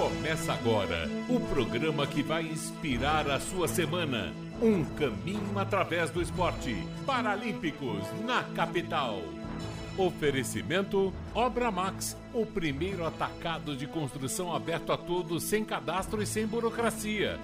Começa agora o programa que vai inspirar a sua semana. Um caminho através do esporte. Paralímpicos na capital. Oferecimento Obra Max, o primeiro atacado de construção aberto a todos, sem cadastro e sem burocracia.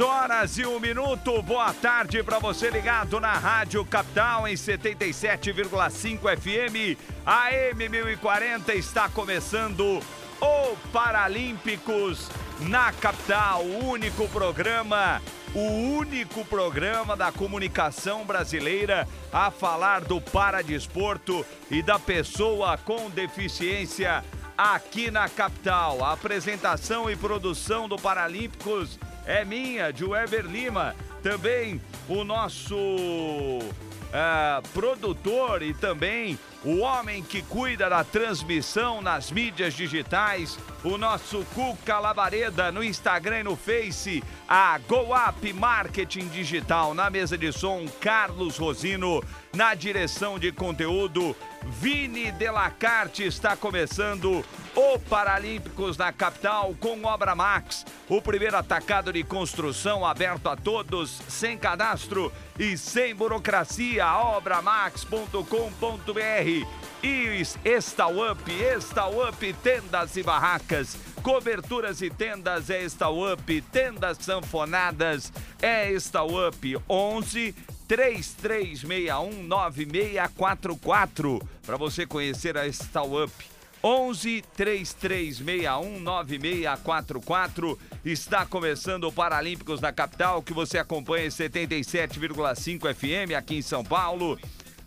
Horas e um minuto. Boa tarde para você ligado na Rádio Capital em 77,5 FM. A M1040 está começando o Paralímpicos na Capital, o único programa, o único programa da comunicação brasileira a falar do paradesporto e da pessoa com deficiência aqui na capital. A apresentação e produção do Paralímpicos é minha, de Weber Lima. Também o nosso uh, produtor e também o homem que cuida da transmissão nas mídias digitais, o nosso Cuca Labareda no Instagram e no Face, a GoUp Marketing Digital. Na mesa de som, Carlos Rosino. Na direção de conteúdo, Vini Delacarte. Está começando o Paralímpicos na capital com Obra Max, o primeiro atacado de construção aberto a todos, sem cadastro e sem burocracia. Obramax.com.br e Estaup, Estaup Tendas e Barracas, coberturas e tendas é Estaup, tendas sanfonadas é Estaup 11 3361 9644 para você conhecer a Estaup. 11 3361 9644 está começando o Paralímpicos na capital que você acompanha em 77,5 FM aqui em São Paulo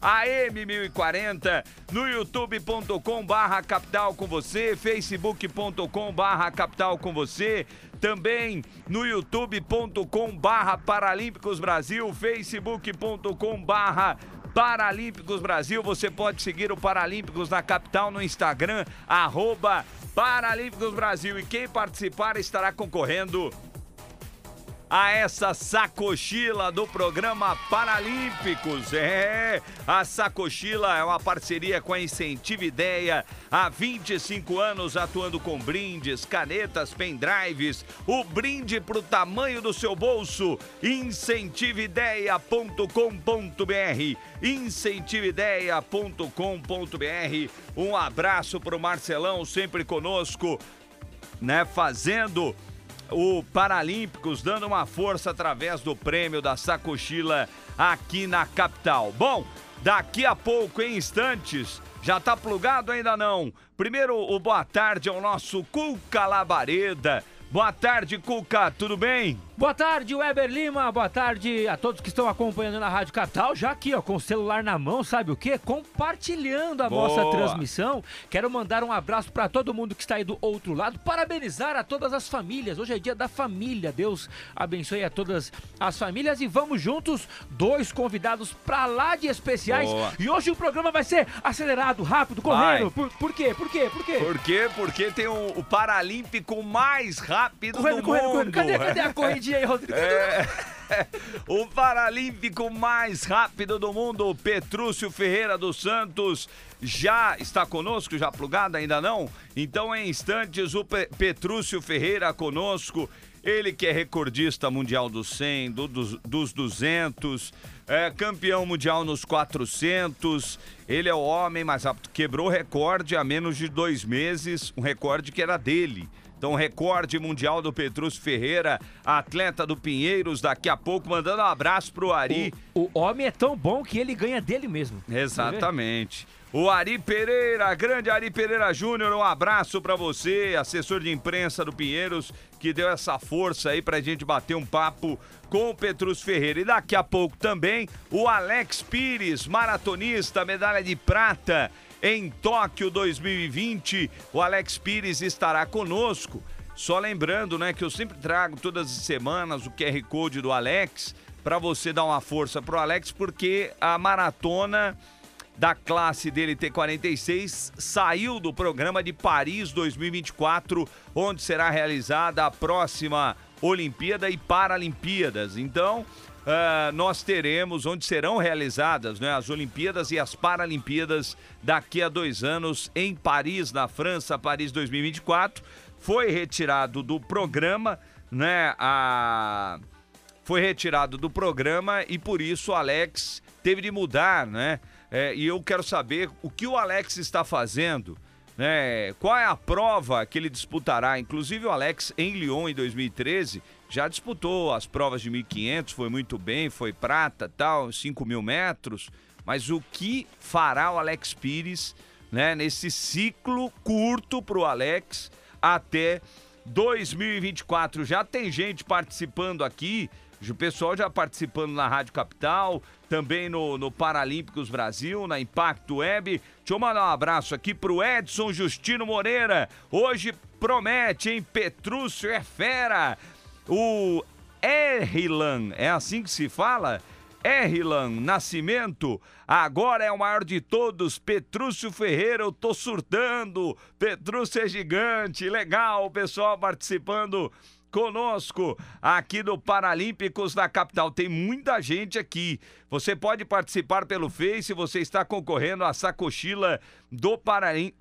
AM 1040, no youtube.com barra capital com você, facebook.com barra capital com você, também no youtube.com barra Paralímpicos Brasil, facebook.com barra Paralímpicos Brasil. Você pode seguir o Paralímpicos na capital no Instagram, arroba Paralímpicos Brasil. E quem participar estará concorrendo a essa sacochila do programa Paralímpicos. É, a sacochila é uma parceria com a Incentive Ideia, há 25 anos atuando com brindes, canetas, pendrives, o brinde pro tamanho do seu bolso. Incentiveideias.com.br incentiveideias.com.br Um abraço pro Marcelão, sempre conosco, né, fazendo o Paralímpicos dando uma força através do prêmio da Sacochila aqui na capital. Bom, daqui a pouco, em instantes, já tá plugado ainda não? Primeiro, o boa tarde ao nosso Cuca Labareda. Boa tarde, Cuca, tudo bem? Boa tarde, Weber Lima. Boa tarde a todos que estão acompanhando na Rádio Capital. Já aqui, ó, com o celular na mão, sabe o quê? Compartilhando a Boa. nossa transmissão. Quero mandar um abraço para todo mundo que está aí do outro lado. Parabenizar a todas as famílias. Hoje é dia da família. Deus abençoe a todas as famílias. E vamos juntos, dois convidados para lá de especiais. Boa. E hoje o programa vai ser acelerado, rápido, correndo. Por, por, quê? Por quê? Por quê? Por quê? Porque tem o, o Paralímpico mais rápido correndo, do correndo, mundo. Correndo. Cadê, cadê a corridinha? aí, Rodrigo. É, o paralímpico mais rápido do mundo, Petrúcio Ferreira dos Santos, já está conosco, já plugado, ainda não? Então, em instantes, o Petrúcio Ferreira conosco. Ele que é recordista mundial dos 100, do, dos, dos 200, é campeão mundial nos 400. Ele é o homem mais rápido, quebrou recorde há menos de dois meses, um recorde que era dele. Então, recorde mundial do Petrus Ferreira, atleta do Pinheiros, daqui a pouco, mandando um abraço pro Ari. O, o homem é tão bom que ele ganha dele mesmo. Exatamente. O Ari Pereira, grande Ari Pereira Júnior, um abraço para você, assessor de imprensa do Pinheiros, que deu essa força aí pra gente bater um papo com o Petrus Ferreira. E daqui a pouco também o Alex Pires, maratonista, medalha de prata em Tóquio 2020. O Alex Pires estará conosco. Só lembrando, né, que eu sempre trago todas as semanas o QR Code do Alex para você dar uma força pro Alex, porque a maratona da classe dele T46 saiu do programa de Paris 2024, onde será realizada a próxima Olimpíada e Paralimpíadas. Então, uh, nós teremos, onde serão realizadas né, as Olimpíadas e as Paralimpíadas daqui a dois anos em Paris, na França, Paris 2024. Foi retirado do programa, né? A... Foi retirado do programa e por isso o Alex teve de mudar, né? É, e eu quero saber o que o Alex está fazendo, né? Qual é a prova que ele disputará? Inclusive o Alex em Lyon em 2013 já disputou as provas de 1500, foi muito bem, foi prata, tal, 5 mil metros. Mas o que fará o Alex Pires, né? Nesse ciclo curto para o Alex até 2024. Já tem gente participando aqui o pessoal já participando na Rádio Capital, também no, no Paralímpicos Brasil, na Impacto Web. Deixa eu mandar um abraço aqui pro Edson Justino Moreira. Hoje promete, hein? Petrúcio é fera. O Erlan, é assim que se fala? Erlan Nascimento, agora é o maior de todos. Petrúcio Ferreira, eu tô surtando. Petrúcio é gigante, legal, o pessoal participando conosco aqui do Paralímpicos da capital. Tem muita gente aqui. Você pode participar pelo Face, você está concorrendo à sacochila do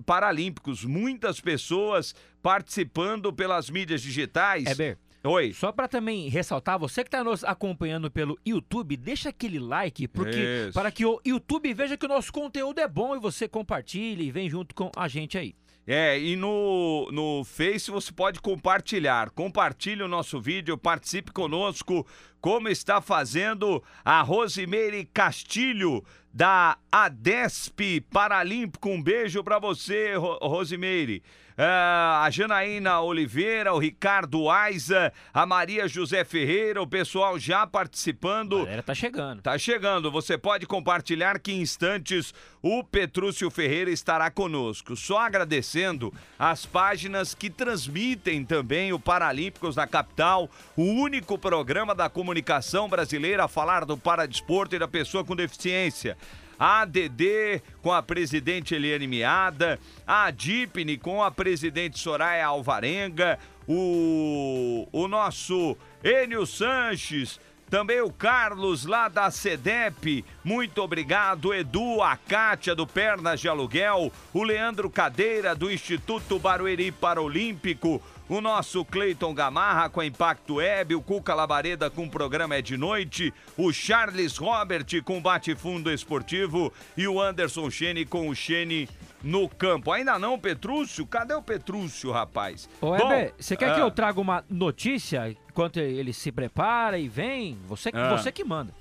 Paralímpicos. Muitas pessoas participando pelas mídias digitais. É bem. Oi. Só para também ressaltar, você que está nos acompanhando pelo YouTube, deixa aquele like, porque Isso. para que o YouTube veja que o nosso conteúdo é bom e você compartilhe e vem junto com a gente aí. É, e no, no Face você pode compartilhar. Compartilhe o nosso vídeo, participe conosco, como está fazendo a Rosimeire Castilho, da ADESP Paralímpico. Um beijo para você, Rosimeire. Uh, a Janaína Oliveira, o Ricardo Aiza, a Maria José Ferreira, o pessoal já participando. A galera tá chegando. Tá chegando. Você pode compartilhar que em instantes o Petrúcio Ferreira estará conosco. Só agradecendo as páginas que transmitem também o Paralímpicos na capital, o único programa da comunicação brasileira a falar do paradesporto e da pessoa com deficiência a ADD com a presidente Eliane Miada, a DIPNE com a presidente Soraya Alvarenga, o, o nosso Enio Sanches, também o Carlos lá da CEDEP, muito obrigado. Edu, a Kátia do Pernas de Aluguel, o Leandro Cadeira do Instituto Barueri Paralímpico, o nosso Cleiton Gamarra com a Impacto Web, o Cuca Labareda com o programa É de Noite, o Charles Robert com o Bate Fundo Esportivo e o Anderson Chene com o Chene no campo. Ainda não, Petrúcio? Cadê o Petrúcio, rapaz? Ô, Bom, você quer que eu ah. traga uma notícia enquanto ele se prepara e vem? Você, ah. você que manda.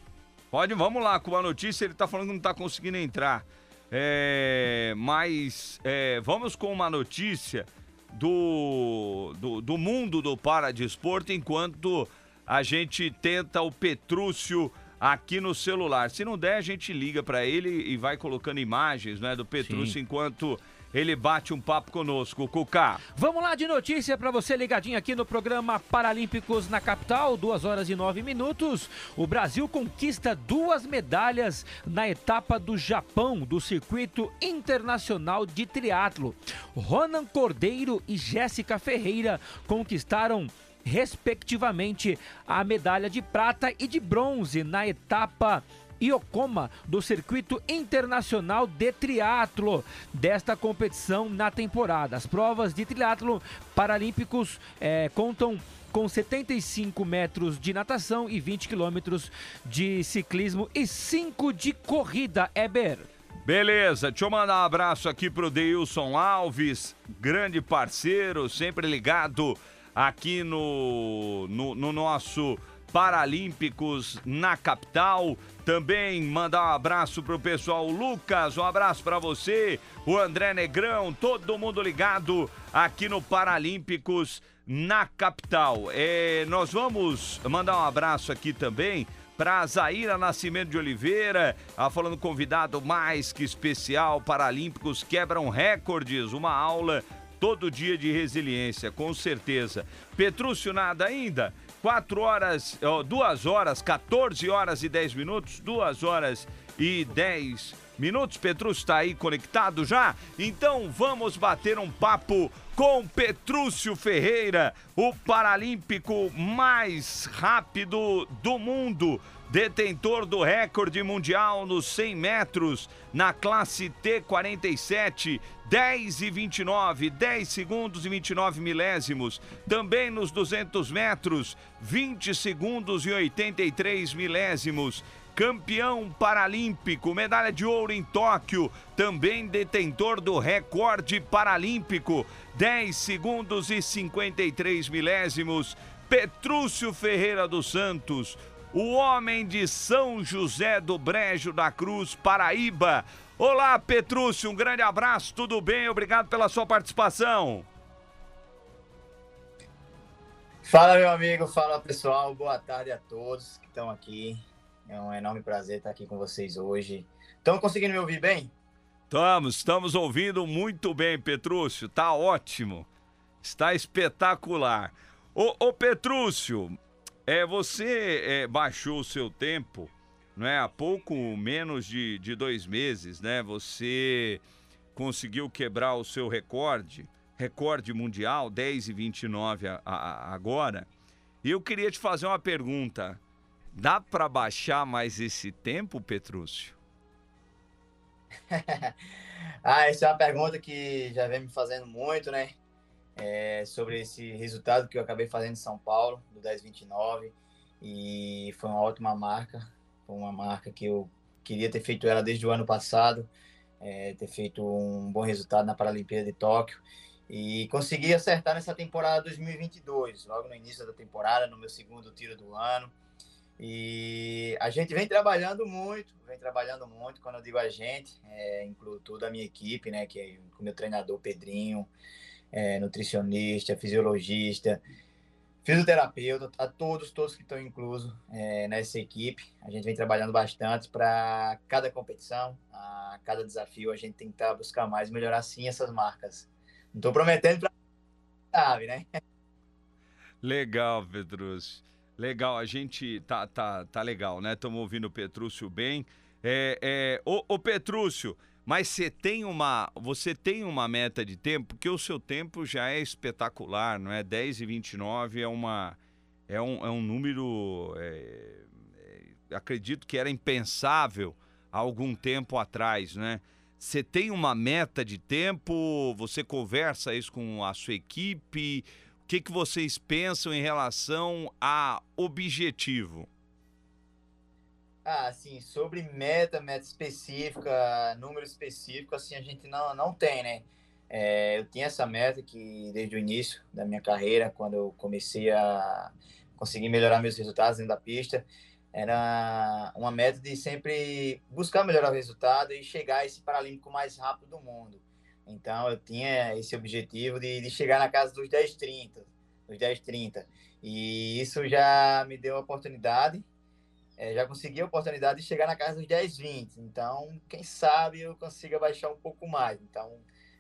Pode, vamos lá com a notícia. Ele tá falando que não tá conseguindo entrar. É, mas é, vamos com uma notícia do, do, do mundo do paradesporto enquanto a gente tenta o Petrúcio aqui no celular. Se não der, a gente liga para ele e vai colocando imagens né, do Petrúcio enquanto ele bate um papo conosco, Cucá. Vamos lá de notícia para você ligadinho aqui no programa Paralímpicos na capital, duas horas e nove minutos. O Brasil conquista duas medalhas na etapa do Japão do circuito internacional de triatlo. Ronan Cordeiro e Jéssica Ferreira conquistaram respectivamente a medalha de prata e de bronze na etapa Iocoma do Circuito Internacional de Triatlo desta competição na temporada. As provas de triatlo paralímpicos é, contam com 75 metros de natação e 20 quilômetros de ciclismo e 5 de corrida, Eber. Beleza, deixa eu mandar um abraço aqui pro Deilson Alves, grande parceiro, sempre ligado aqui no, no, no nosso Paralímpicos na capital. Também mandar um abraço pro pessoal Lucas, um abraço para você, o André Negrão, todo mundo ligado aqui no Paralímpicos na capital. É, nós vamos mandar um abraço aqui também para Zaira Nascimento de Oliveira, a falando convidado mais que especial, Paralímpicos quebram recordes, uma aula todo dia de resiliência, com certeza. Petrúcio, nada ainda? 4 horas, 2 horas, 14 horas e 10 minutos, 2 horas e 10 minutos. Petrúcio está aí conectado já? Então vamos bater um papo com Petrúcio Ferreira, o paralímpico mais rápido do mundo detentor do recorde mundial nos 100 metros na classe T47, 10 e 29, 10 segundos e 29 milésimos. Também nos 200 metros, 20 segundos e 83 milésimos. Campeão paralímpico, medalha de ouro em Tóquio, também detentor do recorde paralímpico, 10 segundos e 53 milésimos. Petrúcio Ferreira dos Santos, o homem de São José do Brejo da Cruz, Paraíba. Olá, Petrúcio, um grande abraço, tudo bem? Obrigado pela sua participação. Fala, meu amigo, fala pessoal, boa tarde a todos que estão aqui. É um enorme prazer estar aqui com vocês hoje. Estão conseguindo me ouvir bem? Estamos, estamos ouvindo muito bem, Petrúcio, tá ótimo, está espetacular. Ô, ô Petrúcio, é, você é, baixou o seu tempo, não é? Há pouco menos de, de dois meses, né? Você conseguiu quebrar o seu recorde, recorde mundial, 10 e 29 a, a, agora. E eu queria te fazer uma pergunta. Dá para baixar mais esse tempo, Petrúcio? ah, essa é uma pergunta que já vem me fazendo muito, né? É, sobre esse resultado que eu acabei fazendo em São Paulo, do 1029, e foi uma ótima marca, foi uma marca que eu queria ter feito ela desde o ano passado, é, ter feito um bom resultado na Paralimpíada de Tóquio, e consegui acertar nessa temporada 2022, logo no início da temporada, no meu segundo tiro do ano, e a gente vem trabalhando muito, vem trabalhando muito. Quando eu digo a gente, é, incluo toda a minha equipe, né? Que é o meu treinador Pedrinho, é, nutricionista, fisiologista, fisioterapeuta, a todos, todos que estão inclusos é, nessa equipe. A gente vem trabalhando bastante para cada competição, a cada desafio, a gente tentar buscar mais, melhorar sim essas marcas. Não estou prometendo para sabe, né? Legal, Petrúcio. Legal, a gente tá, tá, tá legal, né? Estamos ouvindo o Petrúcio bem. É, é, ô, ô Petrúcio, mas você tem uma, você tem uma meta de tempo, porque o seu tempo já é espetacular, não é? 10 e 29 é uma é um, é um número é, é, acredito que era impensável há algum tempo atrás, né? Você tem uma meta de tempo, você conversa isso com a sua equipe, o que, que vocês pensam em relação a objetivo? Ah, assim, sobre meta, meta específica, número específico, assim, a gente não, não tem, né? É, eu tinha essa meta que desde o início da minha carreira, quando eu comecei a conseguir melhorar meus resultados dentro da pista, era uma meta de sempre buscar melhorar o resultado e chegar a esse paralímpico mais rápido do mundo. Então eu tinha esse objetivo de, de chegar na casa dos 10,30, dos 10,30. E isso já me deu a oportunidade é, já consegui a oportunidade de chegar na casa dos 10, 20. Então, quem sabe eu consiga baixar um pouco mais. Então,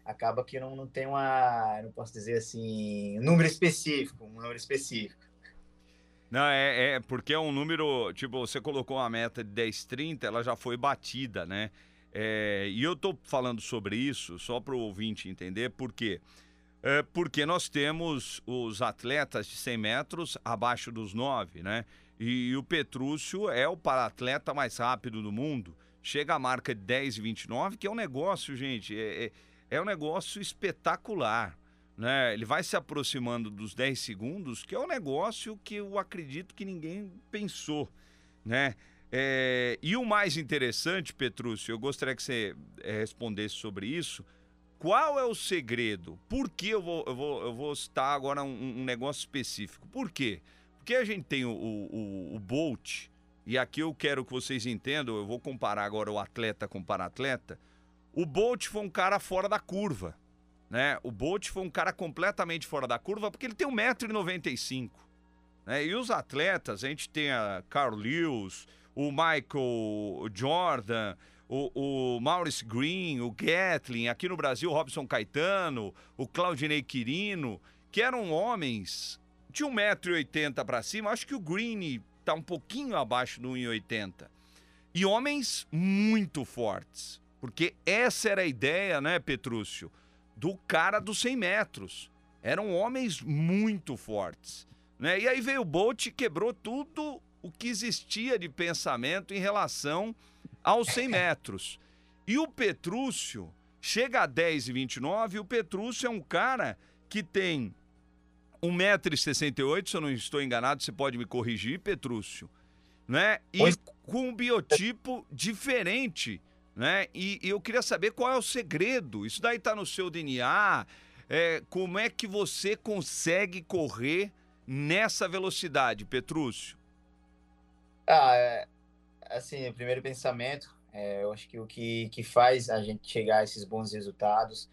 acaba que não, não tem uma, não posso dizer assim, um número específico, um número específico. Não, é, é porque é um número, tipo, você colocou uma meta de 10, 30, ela já foi batida, né? É, e eu tô falando sobre isso só para o ouvinte entender, por quê? É porque nós temos os atletas de 100 metros abaixo dos 9, né? E, o Petrúcio é o paratleta mais rápido do mundo. Chega a marca de 10,29, que é um negócio, gente, é, é, é um negócio espetacular. Né? Ele vai se aproximando dos 10 segundos, que é um negócio que eu acredito que ninguém pensou, né? É, e o mais interessante, Petrúcio, eu gostaria que você é, respondesse sobre isso. Qual é o segredo? Por que eu vou, eu vou, eu vou citar agora um, um negócio específico? Por quê? Porque a gente tem o, o, o Bolt, e aqui eu quero que vocês entendam, eu vou comparar agora o atleta com o para-atleta. O Bolt foi um cara fora da curva, né? O Bolt foi um cara completamente fora da curva porque ele tem 1,95m. Né? E os atletas, a gente tem a Carl Lewis, o Michael Jordan, o, o Maurice Green, o Gatlin, aqui no Brasil, o Robson Caetano, o Claudinei Quirino, que eram homens de 1,80m para cima, acho que o Green está um pouquinho abaixo do 1,80m. E homens muito fortes, Porque essa era a ideia, né, Petrúcio, do cara dos 100 metros. Eram homens muito fortes. Né? E aí veio o Bolt e quebrou tudo o que existia de pensamento em relação aos 100 metros. E o Petrúcio chega a 10 e 29 e o Petrúcio é um cara que tem 1,68m, se eu não estou enganado, você pode me corrigir, Petrúcio, né? E com um biotipo diferente, né? E, e, eu queria saber qual é o segredo. Isso daí tá no seu DNA. É, como é que você consegue correr nessa velocidade, Petrúcio? Ah, é, assim, o primeiro pensamento, é, eu acho que o que, que faz a gente chegar a esses bons resultados,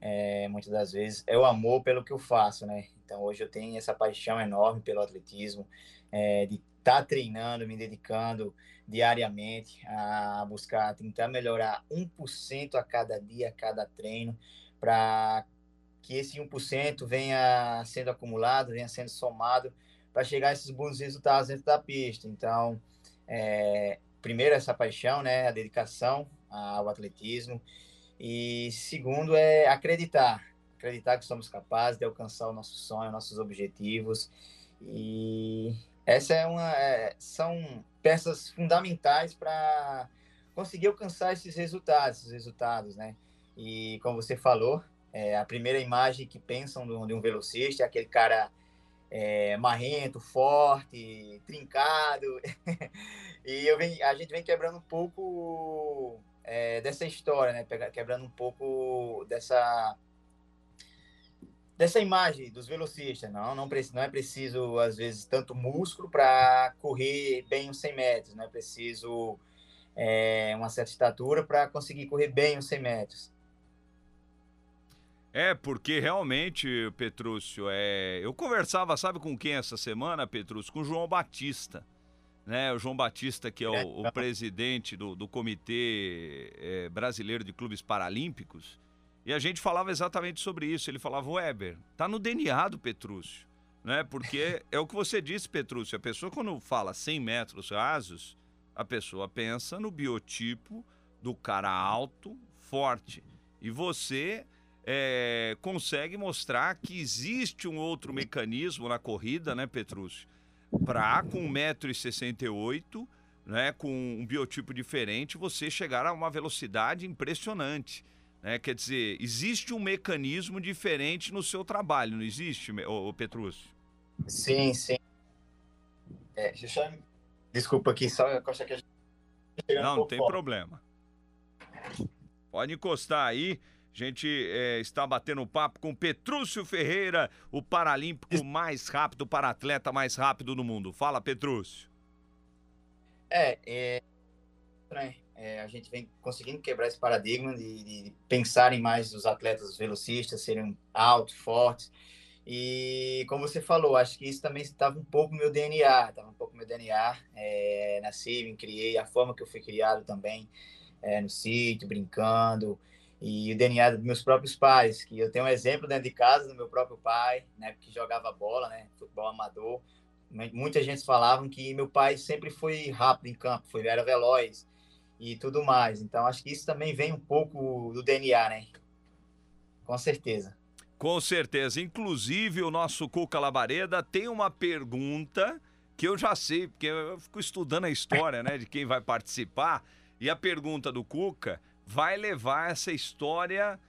é, muitas das vezes, é o amor pelo que eu faço, né? Então, hoje eu tenho essa paixão enorme pelo atletismo, é, de estar tá treinando, me dedicando diariamente a buscar, tentar melhorar 1% a cada dia, a cada treino, para que esse 1% venha sendo acumulado, venha sendo somado para chegar a esses bons resultados dentro da pista. Então, é, primeiro, essa paixão, né, a dedicação ao atletismo, e segundo, é acreditar acreditar que somos capazes de alcançar o nosso sonho, nossos objetivos. E essa é uma, é, são peças fundamentais para conseguir alcançar esses resultados, esses resultados, né? E como você falou, é, a primeira imagem que pensam de um, velocista é aquele cara é, marrento, forte, trincado. e eu a gente vem quebrando um pouco é, dessa história, né? Quebrando um pouco dessa dessa imagem dos velocistas. Não, não, não é preciso, às vezes, tanto músculo para correr bem os 100 metros. Não é preciso é, uma certa estatura para conseguir correr bem os 100 metros. É, porque realmente, Petrúcio, é... eu conversava, sabe com quem essa semana, Petrúcio? Com o João Batista. Né? O João Batista, que é o, o presidente do, do Comitê é, Brasileiro de Clubes Paralímpicos. E a gente falava exatamente sobre isso. Ele falava, Weber, tá no DNA do Petrúcio. Né? Porque é o que você disse, Petrúcio. A pessoa, quando fala 100 metros rasos, a pessoa pensa no biotipo do cara alto, forte. E você é, consegue mostrar que existe um outro mecanismo na corrida, né, Petrúcio? Para, com 1,68m, né, com um biotipo diferente, você chegar a uma velocidade impressionante. Né? Quer dizer, existe um mecanismo diferente no seu trabalho, não existe, ô, Petrúcio? Sim, sim. É, eu... Desculpa aqui, só eu acho que a gente... Tá não, um não tem problema. Pode encostar aí. A gente é, está batendo papo com Petrúcio Ferreira, o paralímpico mais rápido, para atleta mais rápido do mundo. Fala, Petrúcio. É, é? É, a gente vem conseguindo quebrar esse paradigma de, de, de pensarem mais os atletas velocistas serem altos, fortes. E como você falou, acho que isso também estava um pouco no meu DNA, estava um pouco no meu DNA. É, nasci, me criei, a forma que eu fui criado também, é, no sítio, brincando. E o DNA dos meus próprios pais, que eu tenho um exemplo dentro de casa do meu próprio pai, né, que jogava bola, né, futebol amador. Muita gente falavam que meu pai sempre foi rápido em campo, foi era veloz e tudo mais. Então, acho que isso também vem um pouco do DNA, né? Com certeza. Com certeza. Inclusive, o nosso Cuca Labareda tem uma pergunta que eu já sei, porque eu fico estudando a história, né, de quem vai participar. E a pergunta do Cuca vai levar essa história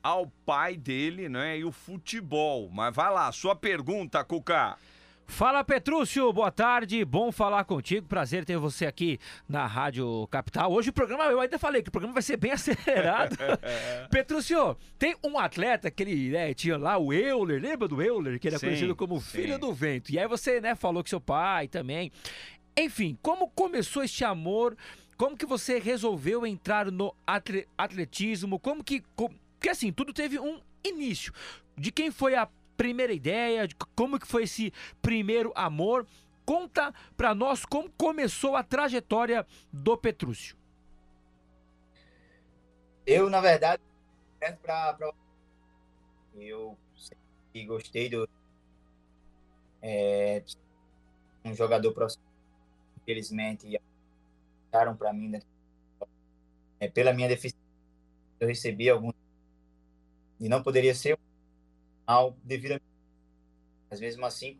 ao pai dele, né, e o futebol. Mas vai lá, sua pergunta, Cuca. Fala Petrúcio, boa tarde, bom falar contigo, prazer ter você aqui na Rádio Capital. Hoje o programa, eu ainda falei que o programa vai ser bem acelerado. Petrúcio, tem um atleta que ele né, tinha lá, o Euler, lembra do Euler, que era sim, conhecido como Filho sim. do Vento. E aí você né, falou que seu pai também. Enfim, como começou este amor? Como que você resolveu entrar no atletismo? Como que... Porque assim, tudo teve um início. De quem foi a primeira ideia, de como que foi esse primeiro amor. Conta para nós como começou a trajetória do Petrúcio. Eu, na verdade, pra, pra... eu gostei do é, um jogador profissional, infelizmente, acharam para mim né, é, pela minha deficiência eu recebi algum e não poderia ser mal devido a mas mesmo assim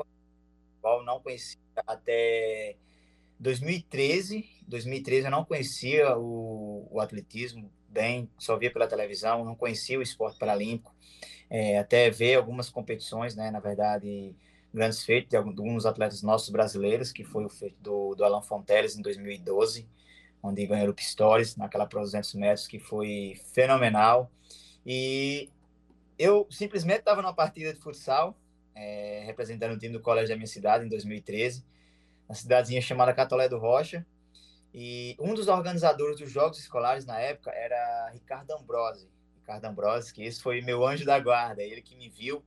qual não conhecia até 2013 2013 eu não conhecia o, o atletismo bem só via pela televisão não conhecia o esporte paralímpico é, até ver algumas competições né na verdade grandes feitos de alguns atletas nossos brasileiros que foi o feito do, do Alan Fonteles em 2012 onde ganhou o Pistores naquela prova 200 metros que foi fenomenal e eu simplesmente estava numa partida de futsal, é, representando o time do colégio da minha cidade, em 2013, uma cidadezinha chamada Catolé do Rocha. E um dos organizadores dos Jogos Escolares na época era Ricardo Ambrosi. Ricardo Ambrosi, que esse foi meu anjo da guarda, ele que me viu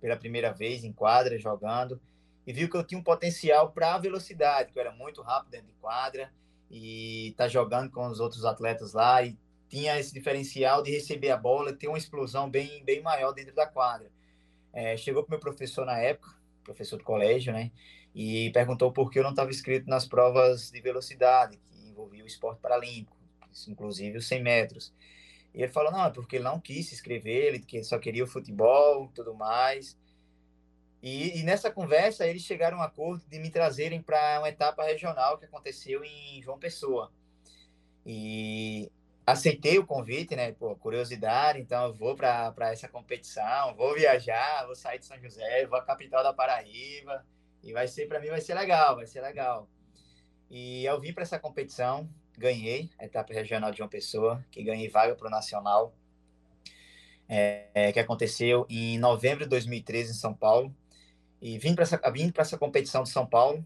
pela primeira vez em quadra, jogando, e viu que eu tinha um potencial para velocidade, que eu era muito rápido dentro de quadra, e tá jogando com os outros atletas lá, e tinha esse diferencial de receber a bola e ter uma explosão bem, bem maior dentro da quadra. É, chegou para meu professor na época, professor do colégio, né? E perguntou por que eu não estava inscrito nas provas de velocidade, que envolvia o esporte paralímpico, inclusive os 100 metros. E ele falou, não, é porque ele não quis se inscrever, ele só queria o futebol tudo mais. E, e, nessa conversa, eles chegaram a um acordo de me trazerem para uma etapa regional que aconteceu em João Pessoa. E aceitei o convite, né? Pô, curiosidade, então eu vou para essa competição, vou viajar, vou sair de São José, vou à capital da Paraíba e vai ser para mim vai ser legal, vai ser legal. E eu vim para essa competição, ganhei a etapa regional de uma pessoa, que ganhei vaga para o nacional, é, é, que aconteceu em novembro de 2013 em São Paulo. E vim para essa vim essa competição de São Paulo,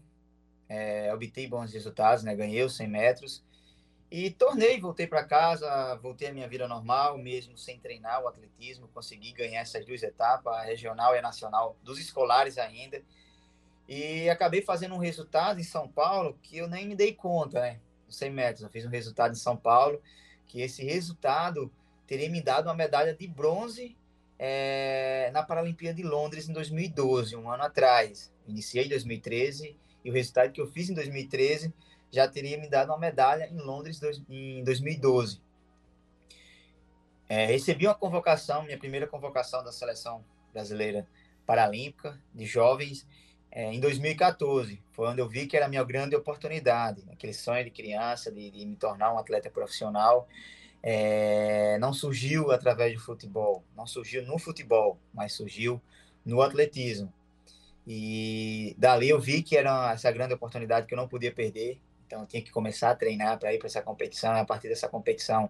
é, obtive bons resultados, né? Ganhei os 100 metros e tornei, voltei para casa, voltei à minha vida normal, mesmo sem treinar o atletismo, consegui ganhar essas duas etapas, a regional e a nacional, dos escolares ainda. E acabei fazendo um resultado em São Paulo que eu nem me dei conta, né? 100 metros, eu fiz um resultado em São Paulo, que esse resultado teria me dado uma medalha de bronze é, na Paralimpíada de Londres em 2012, um ano atrás. Iniciei em 2013 e o resultado que eu fiz em 2013 já teria me dado uma medalha em Londres dois, em 2012. É, recebi uma convocação, minha primeira convocação da seleção brasileira paralímpica de jovens é, em 2014. Foi onde eu vi que era a minha grande oportunidade, aquele sonho de criança de, de me tornar um atleta profissional. É, não surgiu através do futebol, não surgiu no futebol, mas surgiu no atletismo. E dali eu vi que era essa grande oportunidade que eu não podia perder. Então, eu tinha que começar a treinar para ir para essa competição. A partir dessa competição,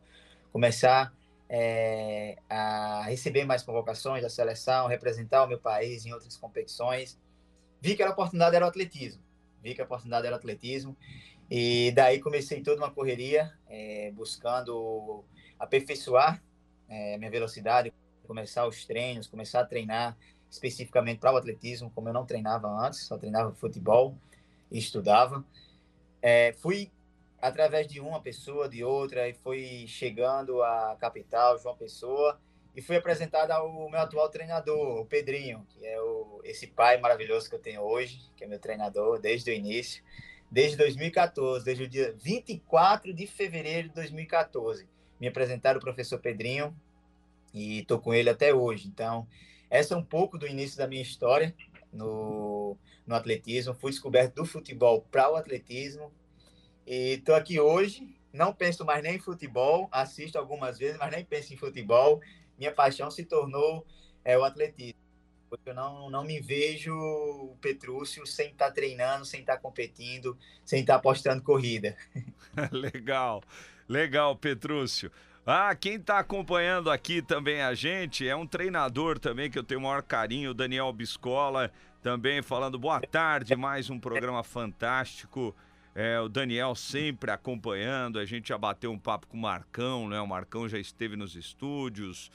começar é, a receber mais convocações da seleção, representar o meu país em outras competições. Vi que a oportunidade era o atletismo. Vi que a oportunidade era o atletismo. E daí comecei toda uma correria, é, buscando aperfeiçoar é, minha velocidade, começar os treinos, começar a treinar especificamente para o atletismo, como eu não treinava antes, só treinava futebol e estudava. É, fui através de uma pessoa, de outra, e fui chegando à capital, João Pessoa, e fui apresentado ao meu atual treinador, o Pedrinho, que é o, esse pai maravilhoso que eu tenho hoje, que é meu treinador desde o início, desde 2014, desde o dia 24 de fevereiro de 2014. Me apresentaram o professor Pedrinho e estou com ele até hoje. Então, essa é um pouco do início da minha história no, no atletismo. Fui descoberto do futebol para o atletismo. E estou aqui hoje. Não penso mais nem em futebol. Assisto algumas vezes, mas nem penso em futebol. Minha paixão se tornou é, o atletismo. Eu não, não me vejo o Petrúcio sem estar tá treinando, sem estar tá competindo, sem estar tá apostando corrida. legal, legal, Petrúcio. Ah, quem está acompanhando aqui também a gente é um treinador também que eu tenho o maior carinho, Daniel Biscola, também falando boa tarde, mais um programa fantástico. É, o Daniel sempre acompanhando, a gente já bateu um papo com o Marcão, né? O Marcão já esteve nos estúdios.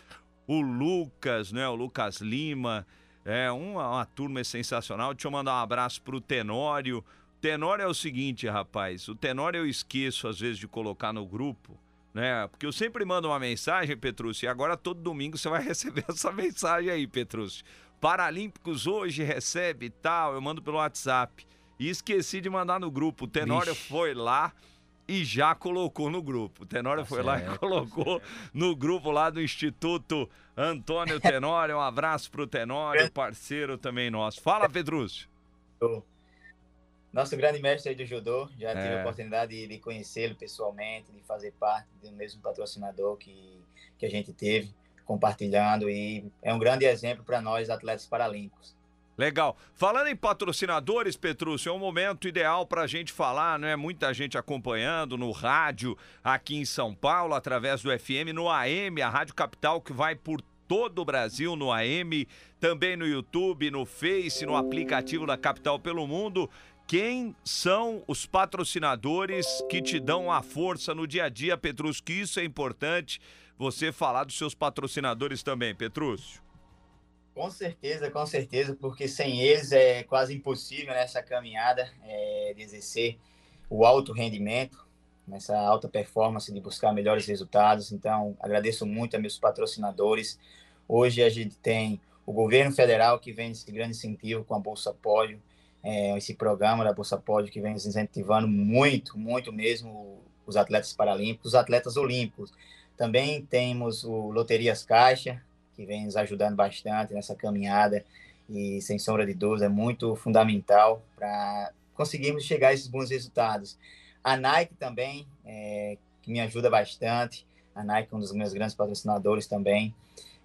O Lucas, né? O Lucas Lima. É uma, uma turma sensacional. Deixa eu mandar um abraço pro Tenório. Tenório é o seguinte, rapaz. O Tenório eu esqueço às vezes de colocar no grupo né? Porque eu sempre mando uma mensagem, Petrúcio, e agora todo domingo você vai receber essa mensagem aí, Petrúcio. Paralímpicos hoje recebe tal, eu mando pelo WhatsApp. E esqueci de mandar no grupo. O Tenório Vixe. foi lá e já colocou no grupo. O Tenório tá foi certo, lá e colocou tá no grupo lá do Instituto Antônio Tenório. Um abraço pro Tenório, parceiro também nosso. Fala, Pedrúcio. Nosso grande mestre aí do judô, já é. tive a oportunidade de, de conhecê-lo pessoalmente, de fazer parte do mesmo patrocinador que, que a gente teve, compartilhando, e é um grande exemplo para nós, atletas paralímpicos. Legal. Falando em patrocinadores, Petrúcio, é um momento ideal para a gente falar, não é? Muita gente acompanhando no rádio aqui em São Paulo, através do FM, no AM, a Rádio Capital que vai por todo o Brasil no AM, também no YouTube, no Face, no aplicativo da Capital pelo Mundo. Quem são os patrocinadores que te dão a força no dia a dia, Petrúcio? Que isso é importante você falar dos seus patrocinadores também, Petrúcio. Com certeza, com certeza, porque sem eles é quase impossível nessa caminhada é, de exercer o alto rendimento, nessa alta performance de buscar melhores resultados. Então, agradeço muito a meus patrocinadores. Hoje a gente tem o governo federal que vem esse grande incentivo com a Bolsa Pódio, é, esse programa da Bolsa Pódio que vem incentivando muito, muito mesmo os atletas paralímpicos, os atletas olímpicos. Também temos o Loterias Caixa, que vem nos ajudando bastante nessa caminhada e, sem sombra de dúvida, é muito fundamental para conseguirmos chegar a esses bons resultados. A Nike também, é, que me ajuda bastante. A Nike é um dos meus grandes patrocinadores também,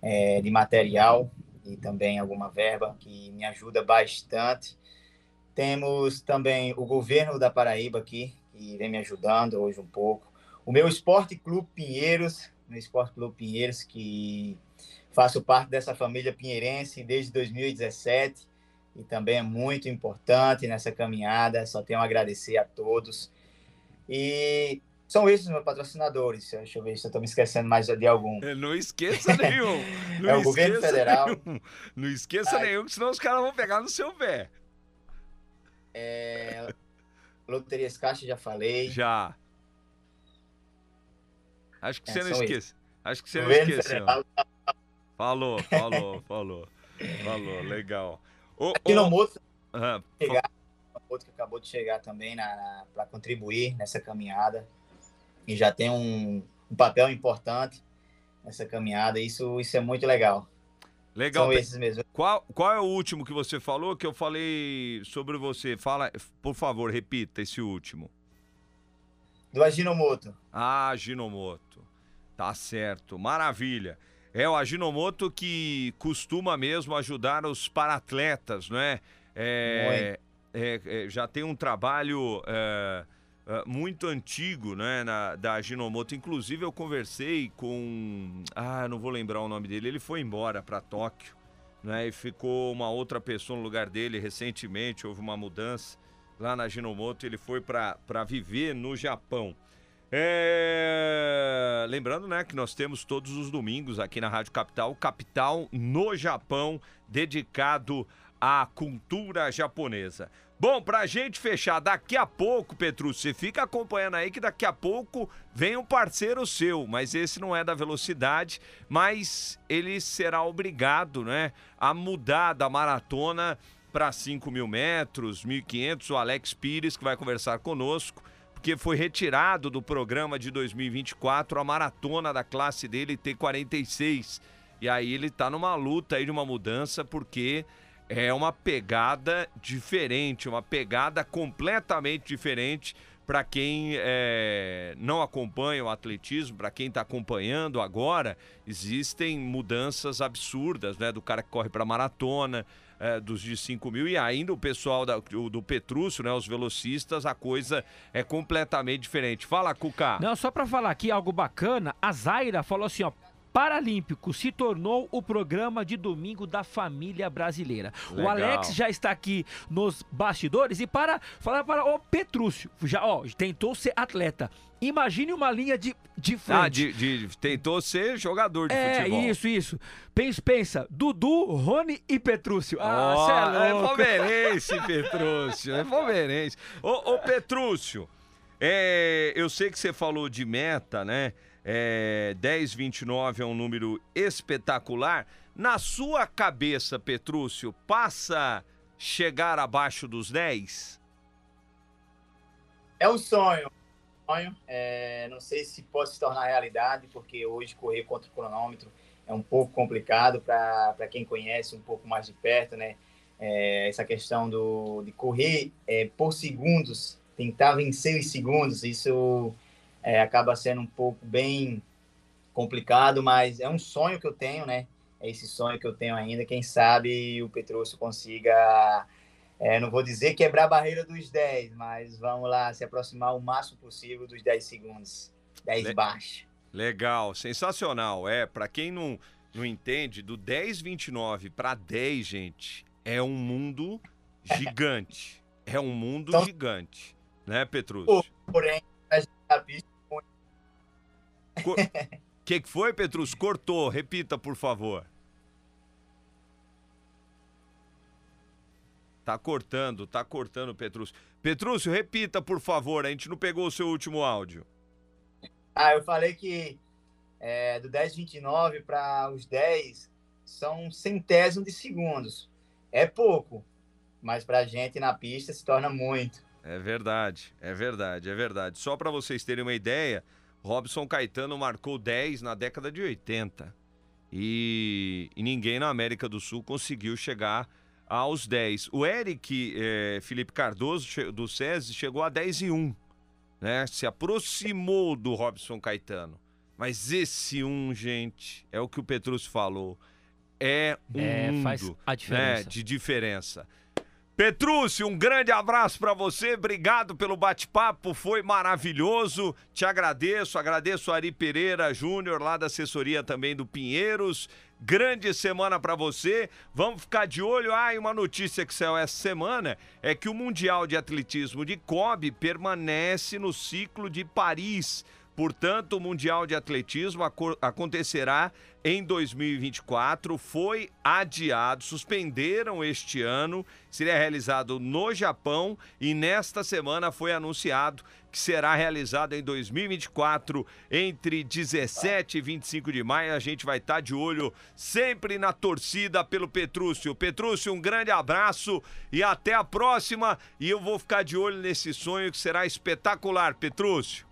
é, de material e também alguma verba, que me ajuda bastante. Temos também o governo da Paraíba aqui, que vem me ajudando hoje um pouco. O meu Esporte Clube Pinheiros, meu Esporte Clube Pinheiros, que Faço parte dessa família pinheirense desde 2017 e também é muito importante nessa caminhada. Só tenho a agradecer a todos. E são esses meus patrocinadores. Deixa eu ver se eu estou me esquecendo mais de algum. É, não esqueça nenhum. Não é o governo federal. Nenhum. Não esqueça Ai. nenhum, senão os caras vão pegar no seu pé. É... Loterias Caixa, já falei. Já. Acho que é, você não esquece. Acho que você não esqueceu. Federal, Falou, falou, falou. Falou, legal. O, Aqui no uhum. chegar, outro que acabou de chegar também na, na para contribuir nessa caminhada e já tem um, um, papel importante nessa caminhada. Isso, isso é muito legal. Legal. São esses mesmo. Qual, qual é o último que você falou que eu falei sobre você? Fala, por favor, repita esse último. Do Aginomoto. Ah, Aginomoto. Tá certo. Maravilha. É o Aginomoto que costuma mesmo ajudar os paratletas, não é? é, é, é já tem um trabalho é, é, muito antigo, né, na, da Aginomoto. Inclusive eu conversei com, ah, não vou lembrar o nome dele. Ele foi embora para Tóquio, né? E ficou uma outra pessoa no lugar dele recentemente. Houve uma mudança lá na Aginomoto. Ele foi para viver no Japão. É... Lembrando, né, que nós temos todos os domingos aqui na Rádio Capital, Capital no Japão, dedicado à cultura japonesa. Bom, pra gente fechar, daqui a pouco, Petrus, você fica acompanhando aí que daqui a pouco vem um parceiro seu, mas esse não é da velocidade, mas ele será obrigado, né, a mudar da maratona para 5 mil metros, 1.500, o Alex Pires, que vai conversar conosco porque foi retirado do programa de 2024 a maratona da classe dele T46. E aí ele tá numa luta aí de uma mudança porque é uma pegada diferente, uma pegada completamente diferente para quem é, não acompanha o atletismo, para quem está acompanhando agora, existem mudanças absurdas, né? Do cara que corre para maratona, é, dos de 5 mil e ainda o pessoal da, do, do Petrúcio, né? Os velocistas, a coisa é completamente diferente. Fala, Cuca. Não, só para falar aqui algo bacana, a Zaira falou assim, ó, Paralímpico se tornou o programa de domingo da família brasileira. Legal. O Alex já está aqui nos bastidores e para falar para o Petrúcio, já ó, tentou ser atleta. Imagine uma linha de, de frente. Ah, de, de tentou ser jogador de é, futebol. É, isso, isso. Pensa, pensa, Dudu, Rony e Petrúcio. Ah, oh, é, é palmeirense, Petrúcio, é palmeirense. Ô, ô Petrúcio, é, eu sei que você falou de meta, né? É, 1029 é um número espetacular. Na sua cabeça, Petrúcio, passa chegar abaixo dos 10? É um sonho. sonho. É, não sei se pode se tornar realidade, porque hoje correr contra o cronômetro é um pouco complicado para quem conhece um pouco mais de perto, né? É, essa questão do, de correr é, por segundos, tentar vencer os segundos, isso é, acaba sendo um pouco bem complicado, mas é um sonho que eu tenho, né? É esse sonho que eu tenho ainda. Quem sabe o Petrosso consiga, é, não vou dizer quebrar a barreira dos 10, mas vamos lá, se aproximar o máximo possível dos 10 segundos. 10 Le baixo. Legal, sensacional. É, para quem não, não entende, do 10,29 para 10, gente, é um mundo gigante. é um mundo então, gigante. Né, Petrúcio? Porém, a pista o que, que foi, Petrus? Cortou. Repita, por favor. Tá cortando, tá cortando, Petrúcio. Petrúcio, repita, por favor. A gente não pegou o seu último áudio. Ah, eu falei que é, do 10,29 para os 10 são centésimos de segundos. É pouco, mas para a gente na pista se torna muito. É verdade, é verdade, é verdade. Só para vocês terem uma ideia, Robson Caetano marcou 10 na década de 80. E, e ninguém na América do Sul conseguiu chegar aos 10. O Eric é, Felipe Cardoso, do SESI, chegou a 10 e 1. Né? Se aproximou do Robson Caetano. Mas esse 1, gente, é o que o Petrus falou. É um é, mundo faz a diferença. Né, de diferença. Petrúcio, um grande abraço para você, obrigado pelo bate-papo, foi maravilhoso. Te agradeço, agradeço a Ari Pereira Júnior, lá da assessoria também do Pinheiros. Grande semana para você. Vamos ficar de olho. Ah, e uma notícia que saiu essa semana é que o Mundial de Atletismo de Kobe permanece no ciclo de Paris. Portanto, o Mundial de Atletismo acontecerá em 2024, foi adiado, suspenderam este ano, seria realizado no Japão e nesta semana foi anunciado que será realizado em 2024, entre 17 e 25 de maio. A gente vai estar de olho sempre na torcida pelo Petrúcio. Petrúcio, um grande abraço e até a próxima. E eu vou ficar de olho nesse sonho que será espetacular, Petrúcio.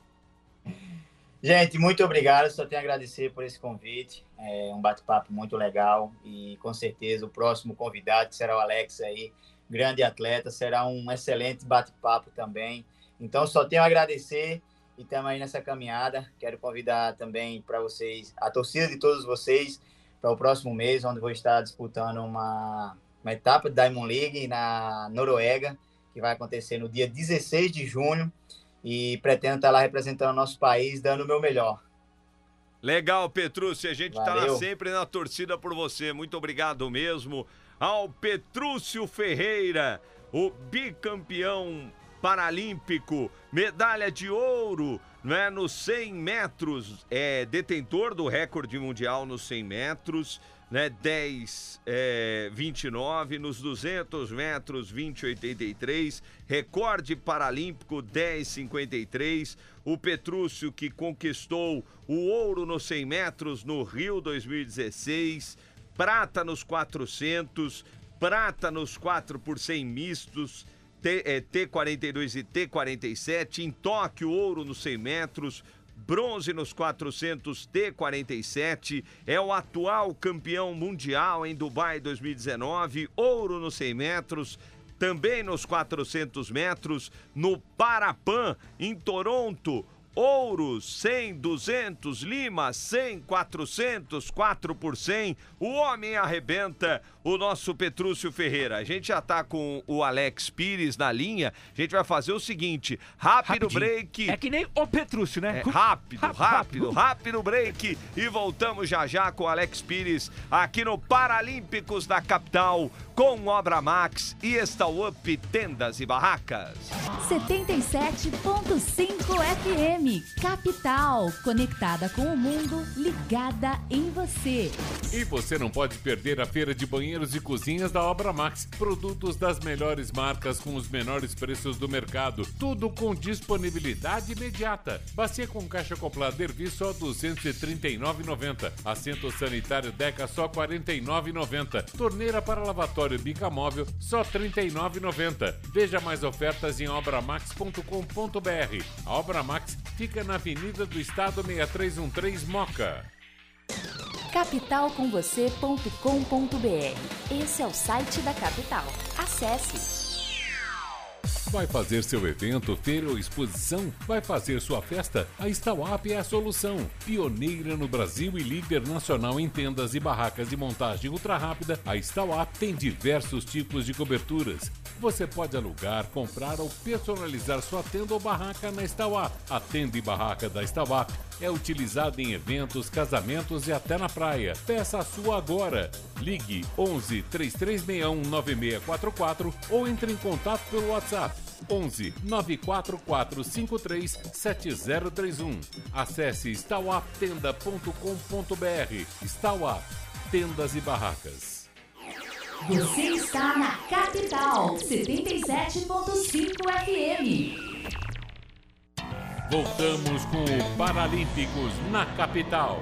Gente, muito obrigado. Só tenho a agradecer por esse convite. É um bate-papo muito legal e com certeza o próximo convidado, será o Alex aí, grande atleta, será um excelente bate-papo também. Então, só tenho a agradecer e estamos aí nessa caminhada. Quero convidar também para vocês, a torcida de todos vocês, para o próximo mês, onde vou estar disputando uma, uma etapa de Diamond League na Noruega, que vai acontecer no dia 16 de junho e pretendo estar lá representando o nosso país, dando o meu melhor. Legal, Petrúcio. A gente está sempre na torcida por você. Muito obrigado mesmo ao Petrúcio Ferreira, o bicampeão paralímpico, medalha de ouro né, nos 100 metros, é detentor do recorde mundial nos 100 metros né? 10, é, 29, nos 200 metros, 20, 83, recorde paralímpico 10, 53, o Petrúcio que conquistou o ouro nos 100 metros no Rio 2016, prata nos 400, prata nos 4 por 100 mistos, T, é, T42 e T47, em Tóquio, ouro nos 100 metros, bronze nos 400 T47, é o atual campeão mundial em Dubai 2019, ouro nos 100 metros, também nos 400 metros, no Parapan, em Toronto, Ouros, 100, 200, Lima, 100, 400, 4 por 100. O homem arrebenta o nosso Petrúcio Ferreira. A gente já tá com o Alex Pires na linha. A gente vai fazer o seguinte: rápido Rapidinho. break. É que nem o Petrúcio, né? É, rápido, rápido, rápido, rápido break. E voltamos já já com o Alex Pires aqui no Paralímpicos da Capital com Obra Max e Up Tendas e Barracas. 77.5 FM FM Capital, conectada com o mundo, ligada em você. E você não pode perder a feira de banheiros e cozinhas da Obra Max. Produtos das melhores marcas com os menores preços do mercado. Tudo com disponibilidade imediata. Bacia com caixa acoplada Ervi só R$ 239,90. Assento sanitário Deca só R$ 49,90. Torneira para lavatório Bica Móvel só R$ 39,90. Veja mais ofertas em obramax.com.br. A Obra Max fica na Avenida do Estado 6313 Moca. capitalcomvocê.com.br. Esse é o site da Capital. Acesse. Vai fazer seu evento, feira ou exposição? Vai fazer sua festa? A Stauap é a solução. Pioneira no Brasil e líder nacional em tendas e barracas de montagem ultra rápida, a Stauap tem diversos tipos de coberturas. Você pode alugar, comprar ou personalizar sua tenda ou barraca na Stauap. A tenda e barraca da Stauap é utilizada em eventos, casamentos e até na praia. Peça a sua agora. Ligue 11 3361 9644 ou entre em contato pelo WhatsApp 11 94453 7031. Acesse stauaptenda.com.br. Stauap Tendas e Barracas. Você está na Capital 77.5 FM. Voltamos com o Paralímpicos na capital.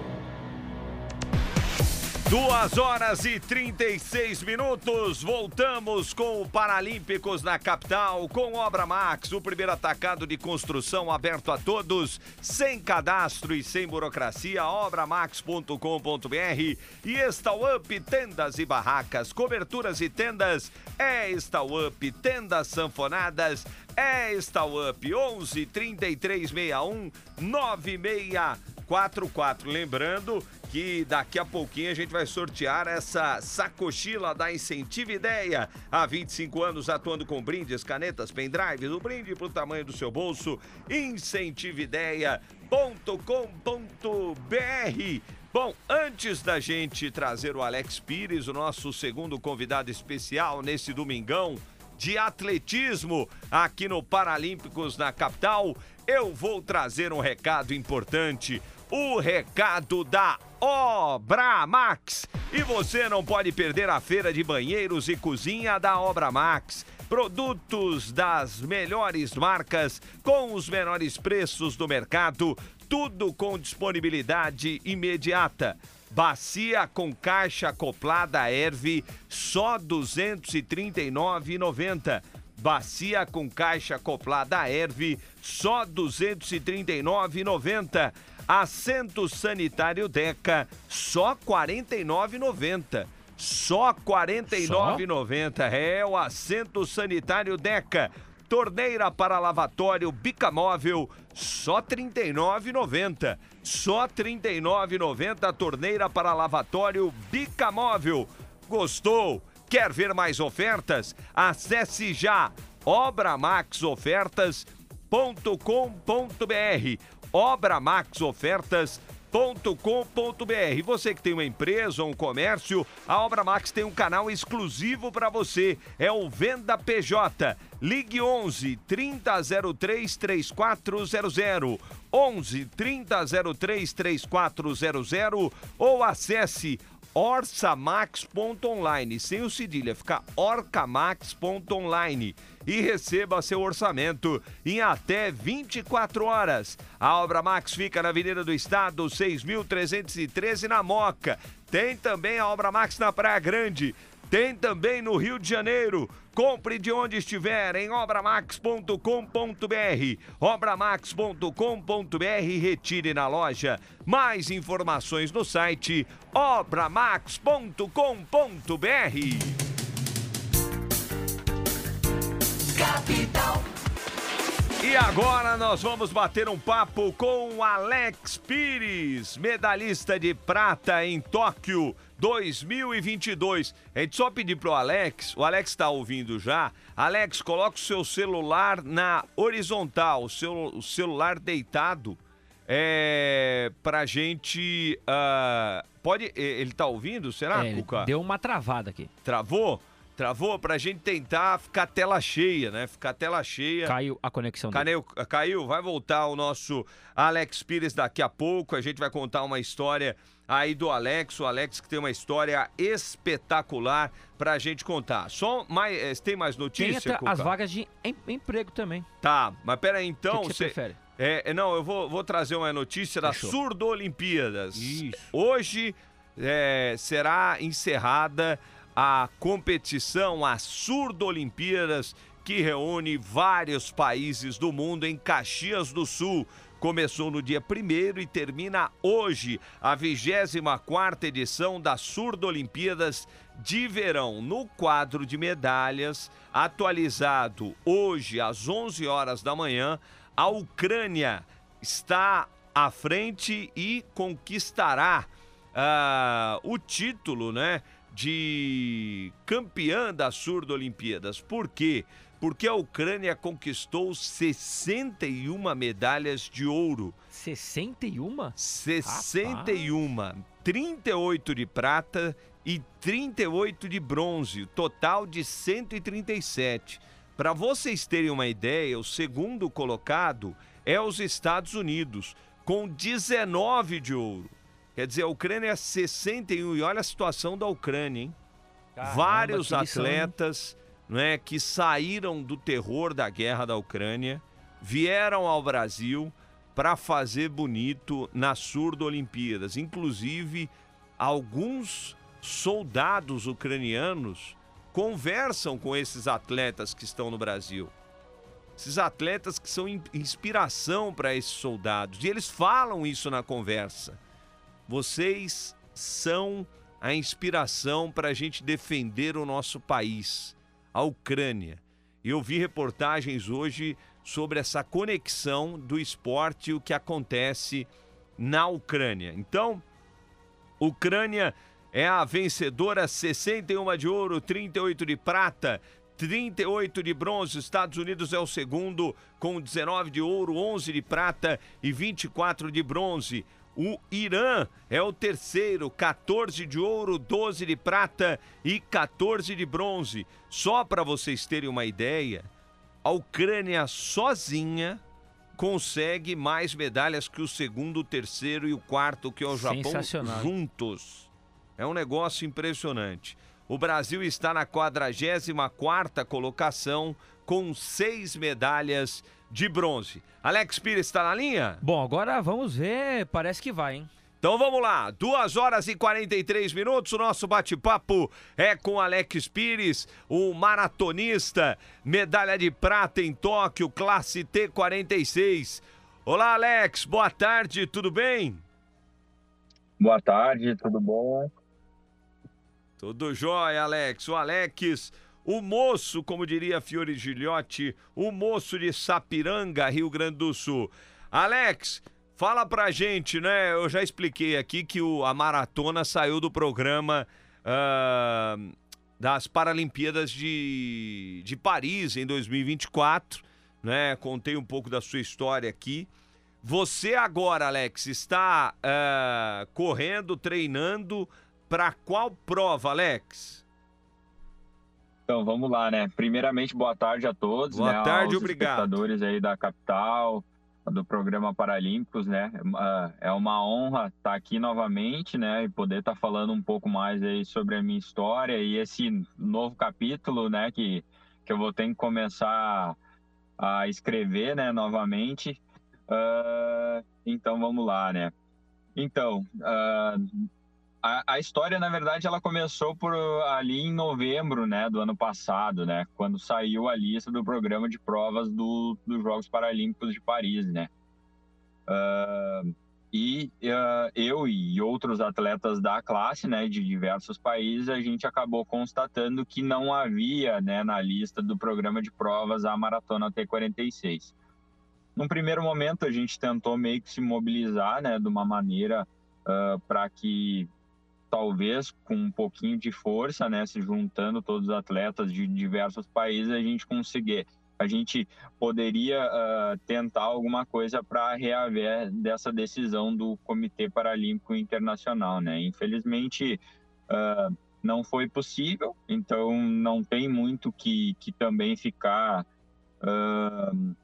Duas horas e 36 minutos. Voltamos com o Paralímpicos na capital, com Obra Max, o primeiro atacado de construção aberto a todos, sem cadastro e sem burocracia. Obramax.com.br e Up Tendas e Barracas, coberturas e tendas. É Up Tendas Sanfonadas. É Up 11 33 61 9644. Lembrando que daqui a pouquinho a gente vai sortear essa sacochila da Incentiva Ideia. Há 25 anos atuando com brindes, canetas, pendrives, o brinde para o tamanho do seu bolso. Incentivideia.com.br Bom, antes da gente trazer o Alex Pires, o nosso segundo convidado especial nesse domingão de atletismo aqui no Paralímpicos na capital, eu vou trazer um recado importante. O recado da Obra Max. E você não pode perder a feira de banheiros e cozinha da Obra Max. Produtos das melhores marcas com os menores preços do mercado, tudo com disponibilidade imediata. Bacia com caixa acoplada Erve, só R$ 239,90. Bacia com caixa acoplada Erve, só R$ 239,90. Assento sanitário Deca, só R$ 49,90. Só R$ 49,90. É o assento sanitário Deca. Torneira para lavatório Bicamóvel, só R$ 39,90. Só R$ 39,90 a torneira para lavatório Bicamóvel. Gostou? Quer ver mais ofertas? Acesse já obramaxofertas.com.br obramaxofertas.com.br. Você que tem uma empresa ou um comércio, a Obra Max tem um canal exclusivo para você. É o Venda PJ. Ligue 11 3003 3400. 11 3003 3400 ou acesse orçamax.online, sem o cedilha, fica orcamax.online e receba seu orçamento em até 24 horas. A Obra Max fica na Avenida do Estado, 6.313 na Moca. Tem também a Obra Max na Praia Grande. Tem também no Rio de Janeiro. Compre de onde estiver em obramax.com.br. Obramax.com.br retire na loja. Mais informações no site obramax.com.br. Capital. E agora nós vamos bater um papo com Alex Pires, medalhista de prata em Tóquio 2022. A gente só pedir pro Alex, o Alex está ouvindo já. Alex, coloca o seu celular na horizontal, o seu o celular deitado, é, pra gente. Uh, pode. Ele tá ouvindo? Será, É, Cuca? deu uma travada aqui. Travou? Travou pra gente tentar ficar tela cheia, né? Ficar tela cheia. Caiu a conexão Caiu, caiu, vai voltar o nosso Alex Pires daqui a pouco. A gente vai contar uma história aí do Alex. O Alex que tem uma história espetacular pra gente contar. Só mais. eh, Tem mais notícia? Tem Cuca? as vagas de em- emprego também. Tá, mas pera aí O então. que, que você cê- prefere? É, é, não, eu vou, vou trazer uma notícia das Fechou. Surdo-Olimpíadas. Isso. Hoje é, será encerrada a competição, as Surdo-Olimpíadas, que reúne vários países do mundo em Caxias do Sul. Começou no dia 1 e termina hoje a 24 edição das Surdo-Olimpíadas de Verão. No quadro de medalhas, atualizado hoje às 11 horas da manhã, a Ucrânia está à frente e conquistará ah, o título, né, de campeã das Surdo-Olimpíadas. Por quê? Porque a Ucrânia conquistou 61 medalhas de ouro, 61? 61, 38 de prata e 38 de bronze, total de 137. Para vocês terem uma ideia, o segundo colocado é os Estados Unidos, com 19 de ouro. Quer dizer, a Ucrânia é 61 e olha a situação da Ucrânia, hein? Caramba, Vários atletas não é, que saíram do terror da guerra da Ucrânia, vieram ao Brasil para fazer bonito nas Surdo-Olimpíadas. Inclusive, alguns soldados ucranianos conversam com esses atletas que estão no Brasil. Esses atletas que são in- inspiração para esses soldados. E eles falam isso na conversa. Vocês são a inspiração para a gente defender o nosso país, a Ucrânia. Eu vi reportagens hoje sobre essa conexão do esporte e o que acontece na Ucrânia. Então, Ucrânia é a vencedora, 61 de ouro, 38 de prata, 38 de bronze. Estados Unidos é o segundo, com 19 de ouro, 11 de prata e 24 de bronze. O Irã é o terceiro, 14 de ouro, 12 de prata e 14 de bronze. Só para vocês terem uma ideia, a Ucrânia sozinha consegue mais medalhas que o segundo, o terceiro e o quarto, que é o Japão, juntos. É um negócio impressionante. O Brasil está na 44ª colocação com seis medalhas de bronze. Alex Pires está na linha? Bom, agora vamos ver. Parece que vai, hein? Então vamos lá, 2 horas e 43 minutos. O nosso bate-papo é com Alex Pires, o maratonista, medalha de prata em Tóquio, classe T46. Olá, Alex, boa tarde, tudo bem? Boa tarde, tudo bom? Tudo jóia, Alex. O Alex, o moço, como diria Fiore Gilhote, o moço de Sapiranga, Rio Grande do Sul. Alex, fala pra gente, né? Eu já expliquei aqui que o- a maratona saiu do programa ah, das Paralimpíadas de, de Paris em 2024, né? Contei um pouco da sua história aqui. Você agora, Alex, está ah, correndo, treinando para qual prova, Alex? Então vamos lá, né? Primeiramente, boa tarde a todos, Boa né? tarde, aos obrigado. espectadores aí da capital, do programa Paralímpicos, né? Ah, É uma honra estar aqui novamente, né? E poder estar falando um pouco mais aí sobre a minha história e esse novo capítulo, né? Que, que eu vou ter que começar a escrever, né? Novamente. Ah, então vamos lá, né? Então, ah, a, história, na verdade, ela começou por ali em novembro, né, do ano passado, né, quando saiu a lista do programa de provas do, dos Jogos Paralímpicos de Paris, né. Ah, e ah, eu e outros atletas da classe, né, de diversos países, a gente acabou constatando que não havia, né, na lista do programa de provas a maratona T46. Num primeiro momento, a gente tentou meio que se mobilizar, né, de uma maneira para que talvez com um pouquinho de força, né, se juntando todos os atletas de diversos países, a gente conseguir, a gente poderia ah, tentar alguma coisa para reaver dessa decisão do Comitê Paralímpico Internacional, né? Infelizmente, ah, não foi possível, então não tem muito que, que também ficar uh,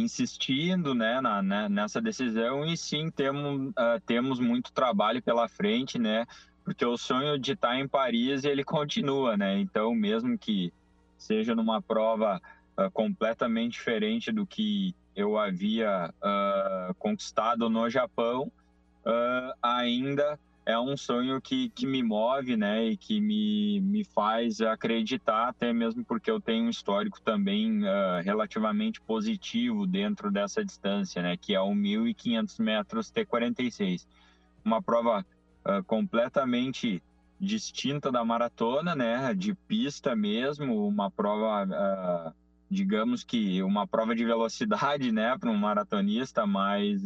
insistindo né, na, né, nessa decisão e sim temos, uh, temos muito trabalho pela frente, né? Porque o sonho de estar em Paris ele continua, né? Então mesmo que seja numa prova uh, completamente diferente do que eu havia uh, conquistado no Japão, ainda é um sonho que, que me move, né, e que me, me faz acreditar, até mesmo porque eu tenho um histórico também uh, relativamente positivo dentro dessa distância, né, que é o 1.500 metros T46. Uma prova uh, completamente distinta da maratona, né, de pista mesmo, uma prova, uh, digamos que uma prova de velocidade, né, para um maratonista, mas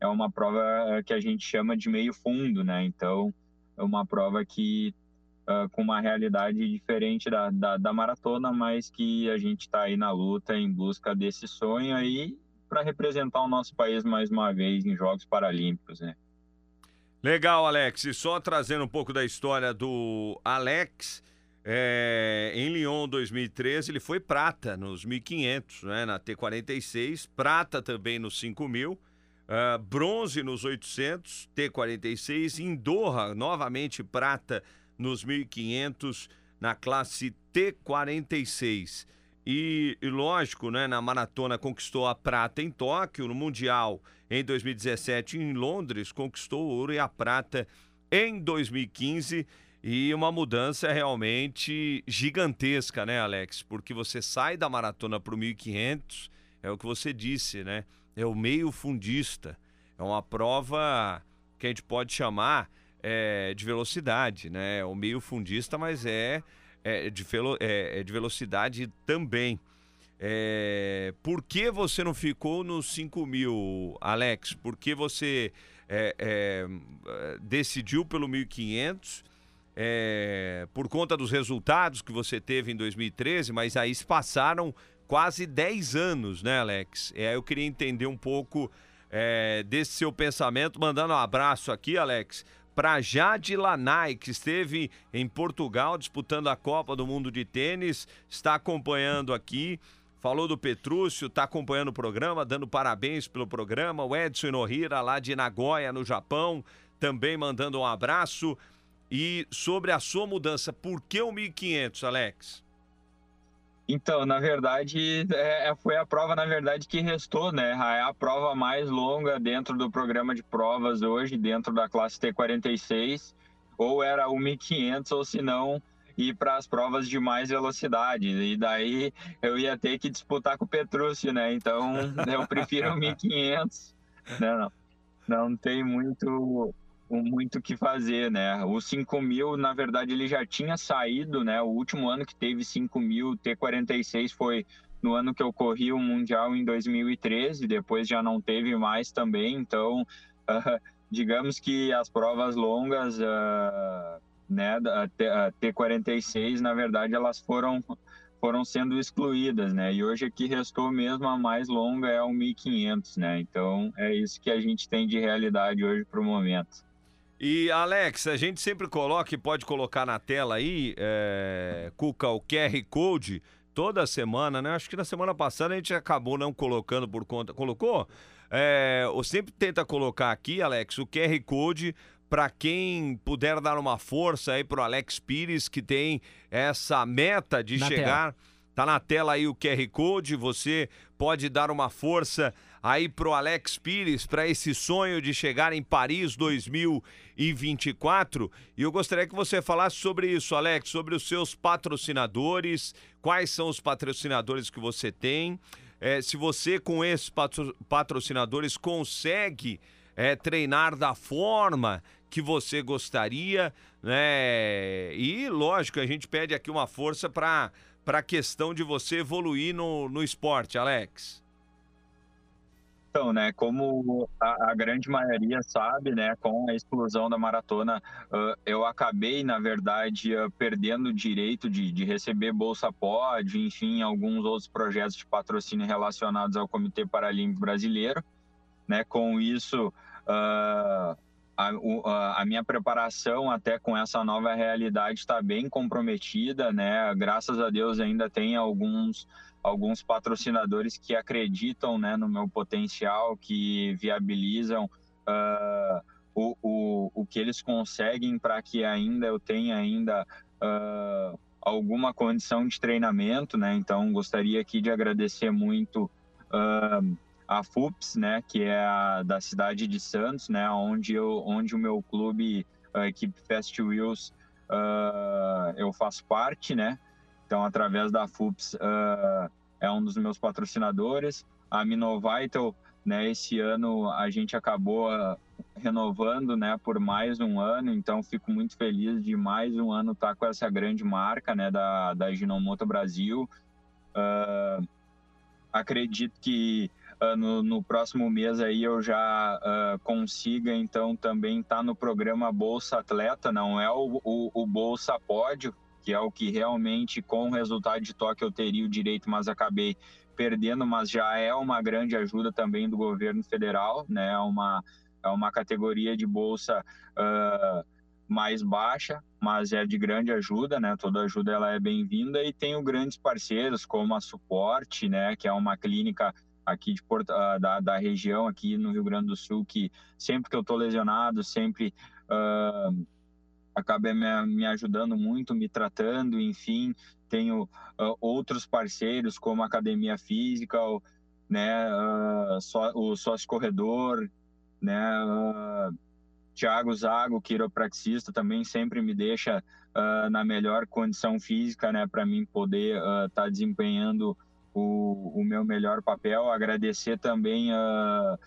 é uma prova eh, que a gente chama de meio fundo, né? Então, é uma prova que uh, com uma realidade diferente da, da, da, maratona, mas que a gente está aí na luta em busca desse sonho aí para representar o nosso país mais uma vez em Jogos Paralímpicos, né? Legal, Alex. E só trazendo um pouco da história do Alex, é, em Lyon 2013 ele foi prata nos 1500, né, na T46, prata também nos 5000 Uh, bronze nos 800, T46. Em Doha, novamente prata nos 1500, na classe T46. E, e, lógico, né, na maratona conquistou a prata em Tóquio, no Mundial em 2017 em Londres, conquistou o ouro e a prata em 2015. E uma mudança realmente gigantesca, né, Alex? Porque você sai da maratona para o 1500, é o que você disse, né? É o meio fundista. É uma prova que a gente pode chamar é, de velocidade, né? É o meio fundista, mas é, é, de, velo, é, é de velocidade também. É, por que você não ficou nos 5 mil, Alex? Por que você é, é, decidiu pelo 1.500? É, por conta dos resultados que você teve em 2013, mas aí se passaram quase 10 anos, né, Alex? É, eu queria entender um pouco é, desse seu pensamento, mandando um abraço aqui, Alex, para Jade Lanai, que esteve em Portugal disputando a Copa do Mundo de Tênis, está acompanhando aqui. Falou do Petrúcio, está acompanhando o programa, dando parabéns pelo programa. O Edson Inohira, lá de Nagoya, no Japão, também mandando um abraço. E sobre a sua mudança, por que o 1500, Alex? Então, na verdade, é, é, foi a prova, na verdade, que restou, né? É a prova mais longa dentro do programa de provas hoje, dentro da classe T46, ou era 1.500, ou se não, ir para as provas de mais velocidade. E daí eu ia ter que disputar com o Petrúcio, né? Então, eu prefiro 1.500. Não, não, não tem muito muito o que fazer, né? O 5 mil, na verdade, ele já tinha saído, né? O último ano que teve 5 mil T46 foi no ano que eu corri o Mundial em 2013, depois já não teve mais também, então, uh, digamos que as provas longas, uh, né, a T46, na verdade, elas foram foram sendo excluídas, né? E hoje aqui restou mesmo a mais longa é o 1500, né? Então é isso que a gente tem de realidade hoje para o momento. E Alex, a gente sempre coloca e pode colocar na tela aí, é, Cuca, o QR Code toda semana, né? Acho que na semana passada a gente acabou não colocando por conta. Colocou? É, eu sempre tenta colocar aqui, Alex, o QR Code para quem puder dar uma força aí pro Alex Pires, que tem essa meta de na chegar. Tela. Tá na tela aí o QR Code, você pode dar uma força aí pro Alex Pires para esse sonho de chegar em Paris 2024. E eu gostaria que você falasse sobre isso, Alex, sobre os seus patrocinadores, quais são os patrocinadores que você tem, é, se você com esses patro patrocinadores consegue é, treinar da forma que você gostaria, né? E lógico, a gente pede aqui uma força para para a questão de você evoluir no, no esporte, Alex. Então, né, como a, a, grande maioria sabe, né, com a explosão da maratona, uh, eu acabei, na verdade, uh, perdendo o direito de, de receber Bolsa Pod, enfim, alguns outros projetos de patrocínio relacionados ao Comitê Paralímpico Brasileiro. Né, com isso, uh, a, a, minha preparação até com essa nova realidade está bem comprometida, né? Graças a Deus ainda tem alguns alguns patrocinadores que acreditam né, no meu potencial, que viabilizam uh, o, o, o que eles conseguem para que ainda eu tenha ainda uh, alguma condição de treinamento, né? Então gostaria aqui de agradecer muito uh, a FUPS, né, que é a da cidade de Santos, né, onde eu, onde o meu clube, a equipe Fast Wheels, eu faço parte, né. Então através da FUPS uh, é um dos meus patrocinadores. A Minovital, né, esse ano a gente acabou renovando, né, por mais um ano, então fico muito feliz de mais um ano estar com essa grande marca, né, da, da Ginomoto Brasil. Uh, acredito que uh, no, no, próximo mês aí eu já consiga então também estar tá no programa Bolsa Atleta, não é o, o, o, Bolsa Pódio, que é o que realmente com o resultado de toque eu teria o direito, mas acabei perdendo, mas já é uma grande ajuda também do governo federal, né? É uma é uma categoria de bolsa uh, mais baixa, mas é de grande ajuda, né? Toda ajuda ela é bem-vinda e tenho grandes parceiros como a Suporte, né? Que é uma clínica aqui de Porto, uh, da, da região aqui no Rio Grande do Sul que sempre que eu tô lesionado sempre uh, acaba me, me ajudando muito, me tratando, enfim, tenho uh, outros parceiros como a Academia Física, né, uh, só, o Sócio Corredor, né? Uh, Tiago Zago, quiropraxista, também sempre me deixa uh, na melhor condição física, né, para mim poder estar tá desempenhando o, o, meu melhor papel. Agradecer também uh,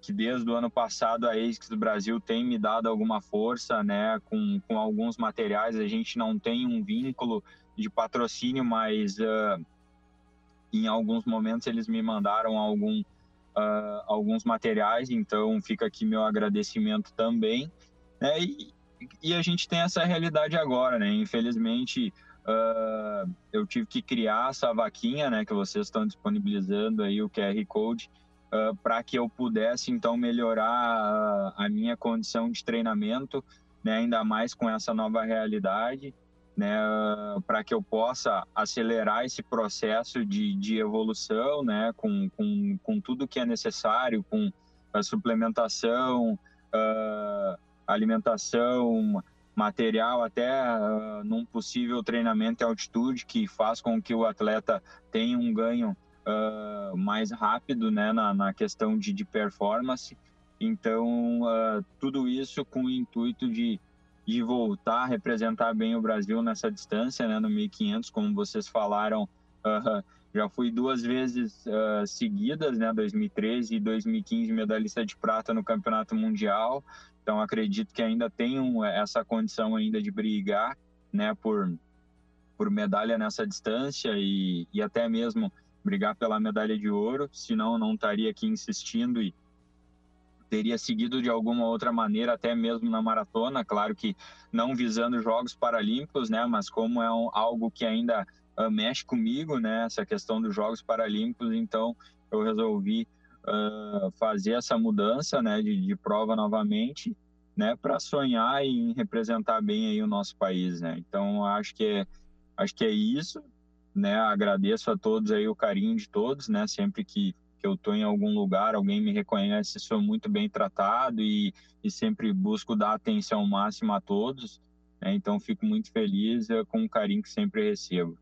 que desde o ano passado a ASICS do Brasil tem me dado alguma força, né, com, com alguns materiais. A gente não tem um vínculo de patrocínio, mas em alguns momentos eles me mandaram algum uh, alguns materiais, então fica aqui meu agradecimento também. Né? E, e a gente tem essa realidade agora, né? Infelizmente, uh, eu tive que criar essa vaquinha, né? Que vocês estão disponibilizando aí o QR Code uh, para que eu pudesse então melhorar a minha condição de treinamento, né? Ainda mais com essa nova realidade né, para que eu possa acelerar esse processo de, de evolução, né, com, com, com tudo que é necessário, com a suplementação, uh, alimentação, material, até uh, num possível treinamento em altitude que faz com que o atleta tenha um ganho uh, mais rápido, né, na, na questão de, de performance. Então, tudo isso com o intuito de de voltar a representar bem o Brasil nessa distância, né, no 1500, como vocês falaram, uh, já fui duas vezes uh, seguidas, né, 2013 e 2015 medalhista de prata no Campeonato Mundial, então acredito que ainda tenho essa condição ainda de brigar, né, por por medalha nessa distância e, e até mesmo brigar pela medalha de ouro, senão não estaria aqui insistindo e teria seguido de alguma outra maneira, até mesmo na maratona, claro que não visando Jogos Paralímpicos, né, mas como é um, algo que ainda uh, mexe comigo, né, essa questão dos Jogos Paralímpicos, então eu resolvi uh, fazer essa mudança, né, de, de prova novamente, né, para sonhar em representar bem aí o nosso país, né. Então acho que é, acho que é isso, né. Agradeço a todos aí o carinho de todos, né, sempre que que eu estou em algum lugar, alguém me reconhece, sou muito bem tratado e, e sempre busco dar atenção máxima a todos. Né? Então fico muito feliz é, com o carinho que sempre recebo.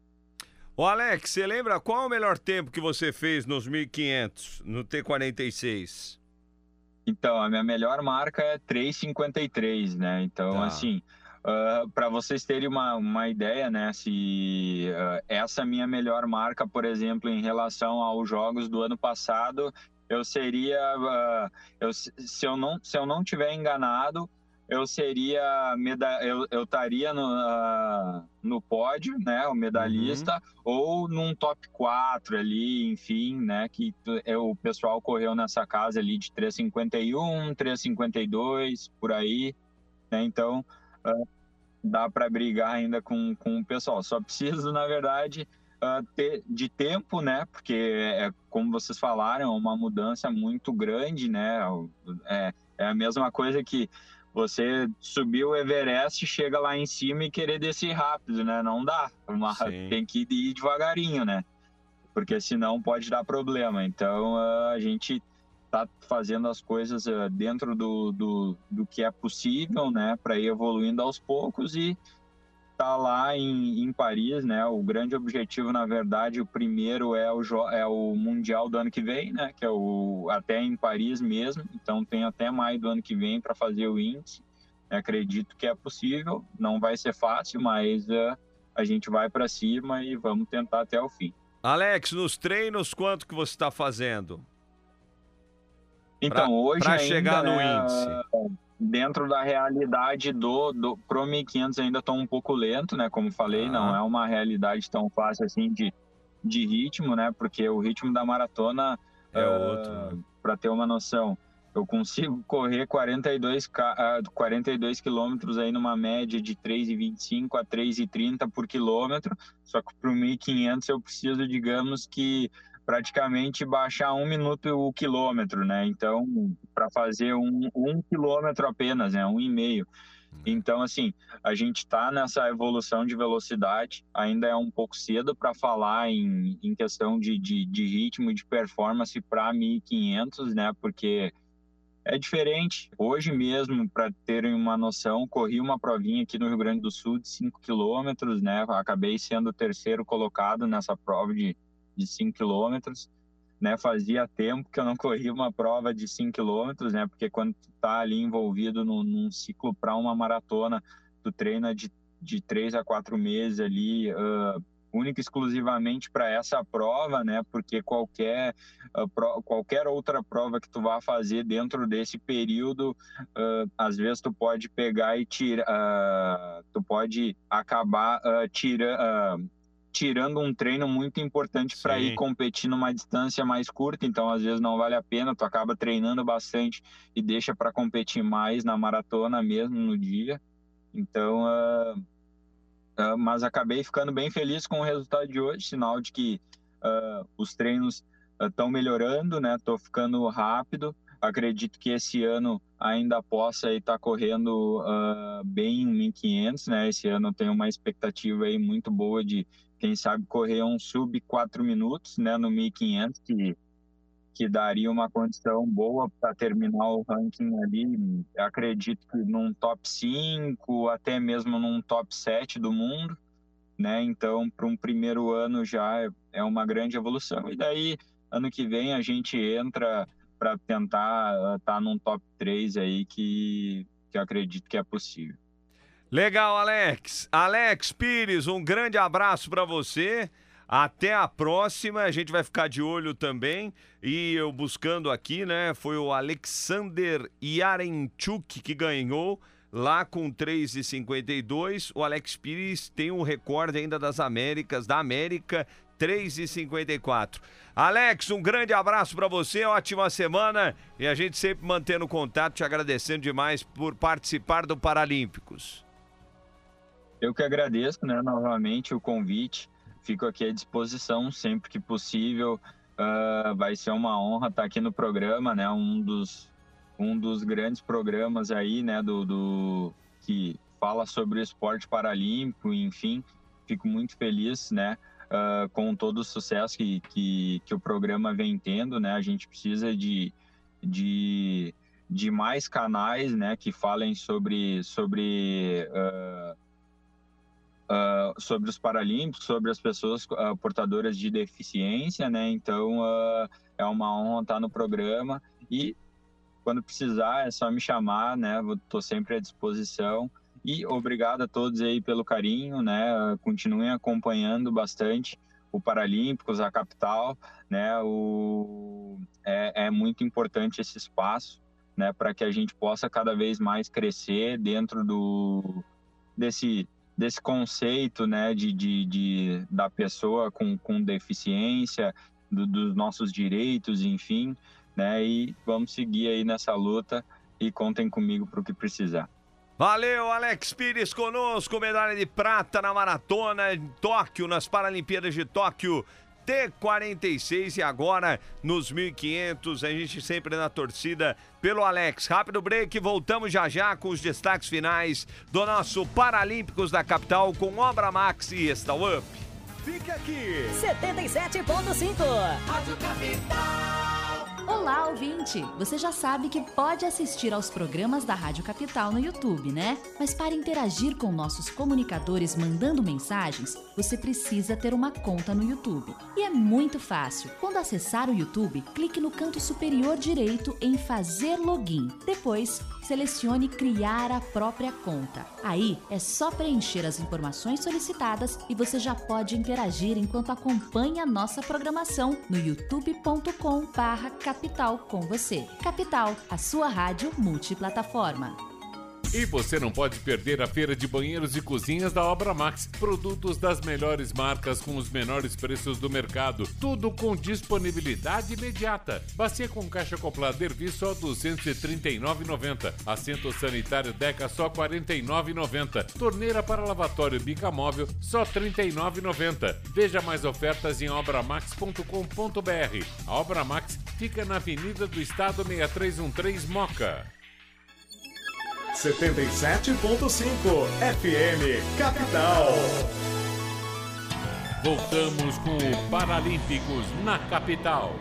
Ô Alex, você lembra qual o melhor tempo que você fez nos 1500, no T46? Então, a minha melhor marca é 3,53, né? Então, tá. assim, Uh, ah, para vocês terem uma, uma ideia, né, se uh, essa minha melhor marca, por exemplo, em relação aos jogos do ano passado, eu seria, uh, eu, se eu não se eu não tiver enganado, eu seria meda eu, eu estaria no, no pódio, né, o medalhista, uhum. ou num top 4 ali, enfim, né, que o pessoal correu nessa casa ali de 351, 352, por aí, né, então dá para brigar ainda com, com o pessoal. Só preciso, na verdade, uh, ter, de tempo, né? Porque, é, como vocês falaram, é uma mudança muito grande, né? É, é a mesma coisa que você subir o Everest, chega lá em cima e querer descer rápido, né? Não dá. Uma, tem que ir devagarinho, né? Porque senão pode dar problema. Então a gente tá fazendo as coisas dentro do, do, do que é possível, né? Para ir evoluindo aos poucos e tá lá em, em Paris, né? O grande objetivo, na verdade, o primeiro é o, é o Mundial do ano que vem, né? Que é o até em Paris mesmo. Então tem até maio do ano que vem para fazer o índice. Acredito que é possível. Não vai ser fácil, mas uh, a gente vai para cima e vamos tentar até o fim. Alex, nos treinos, quanto que você está fazendo? Então, pra, hoje. Para chegar no né, índice dentro da realidade do, do Pro 1500 ainda estou um pouco lento, né? Como falei, não é uma realidade tão fácil assim de, de ritmo, né? Porque o ritmo da maratona é uh, outro. Né? Para ter uma noção, eu consigo correr 42 uh, 42 quilômetros aí numa média de 3,25 a 3,30 por quilômetro. Só que para o 1500 eu preciso, digamos que praticamente baixar um minuto o quilômetro, né? Então, para fazer um, um quilômetro apenas, né? Um e meio. Então, assim, a gente está nessa evolução de velocidade, ainda é um pouco cedo para falar em, em questão de, de, de ritmo de performance para 1500, né? Porque é diferente. Hoje mesmo, para terem uma noção, corri uma provinha aqui no Rio Grande do Sul de 5 quilômetros, né? Acabei sendo o terceiro colocado nessa prova de de 5 quilômetros, né? Fazia tempo que eu não corria uma prova de 5 quilômetros, né? Porque quando tu tá ali envolvido num, num ciclo para uma maratona, tu treina de, de 3 a 4 meses ali, uh, única e exclusivamente para essa prova, né? Porque qualquer, uh, pro, qualquer outra prova que tu vá fazer dentro desse período, uh, às vezes tu pode pegar e tirar, tu pode acabar tirando tirando um treino muito importante para ir competir numa distância mais curta, então às vezes não vale a pena, tu acaba treinando bastante e deixa para competir mais na maratona mesmo no dia. Então, uh, uh, mas acabei ficando bem feliz com o resultado de hoje, sinal de que uh, os treinos estão melhorando, né? Tô ficando rápido. Acredito que esse ano ainda possa estar tá correndo bem em 1500, né? Esse ano tem uma expectativa aí muito boa de quem sabe correr um sub 4 minutos, né, no 1500, que, que daria uma condição boa para terminar o ranking ali, acredito que num top 5, até mesmo num top 7 do mundo, né, então para um primeiro ano já é uma grande evolução, e daí ano que vem a gente entra para tentar estar tá num top 3 aí que, que acredito que é possível. Legal, Alex. Alex Pires, um grande abraço para você. Até a próxima, a gente vai ficar de olho também. E eu buscando aqui, né? Foi o Alexander Yarenchuk que ganhou lá com 3,52. O Alex Pires tem um recorde ainda das Américas, da América, 3,54. Alex, um grande abraço para você, ótima semana e a gente sempre mantendo contato, te agradecendo demais por participar do Paralímpicos. Eu que agradeço, né, novamente o convite. Fico aqui à disposição sempre que possível. Uh, vai ser uma honra estar aqui no programa, né? Um dos, um dos grandes programas aí, né? Do, do que fala sobre o esporte paralímpico, enfim. Fico muito feliz, né? Uh, com todo o sucesso que, que, que, o programa vem tendo, né? A gente precisa de, de, de mais canais, né? Que falem sobre, sobre uh, uh, sobre os Paralímpicos, sobre as pessoas uh, portadoras de deficiência, né? Então uh, é uma honra estar no programa e quando precisar é só me chamar, né? Estou sempre à disposição. E obrigado a todos aí pelo carinho, né? Continuem acompanhando bastante o Paralímpicos, a capital, né? O, é, é muito importante esse espaço, né? Para que a gente possa cada vez mais crescer dentro do desse desse conceito né, de, de, de da pessoa com, com deficiência, do, dos nossos direitos, enfim, né? E vamos seguir aí nessa luta e contem comigo para o que precisar. Valeu, Alex Pires conosco, medalha de prata na maratona em Tóquio, nas Paralimpíadas de Tóquio. T46 e agora nos 1500, a gente sempre na torcida pelo Alex. Rápido break, voltamos já já com os destaques finais do nosso Paralímpicos da Capital com Obra Max e Estal Up. Fica aqui. 77.5. Rádio Capital. Olá, ouvinte! Você já sabe que pode assistir aos programas da Rádio Capital no YouTube, né? Mas para interagir com nossos comunicadores mandando mensagens, você precisa ter uma conta no YouTube. E é muito fácil. Quando acessar o YouTube, clique no canto superior direito em Fazer Login. Depois, selecione Criar a própria conta. Aí é só preencher as informações solicitadas e você já pode interagir enquanto acompanha a nossa programação no youtube.com/capital com você. Capital, a sua rádio multiplataforma. E você não pode perder a feira de banheiros e cozinhas da Obra Max. Produtos das melhores marcas com os menores preços do mercado. Tudo com disponibilidade imediata. Bacia com caixa acoplada Ervi só R$ 239,90. Assento sanitário Deca só R$ 49,90. Torneira para lavatório Bica Móvel só R$ 39,90. Veja mais ofertas em obramax.com.br. A Obra Max fica na Avenida do Estado 6313 Moca. 77.5 FM Capital. Voltamos com o Paralímpicos na capital.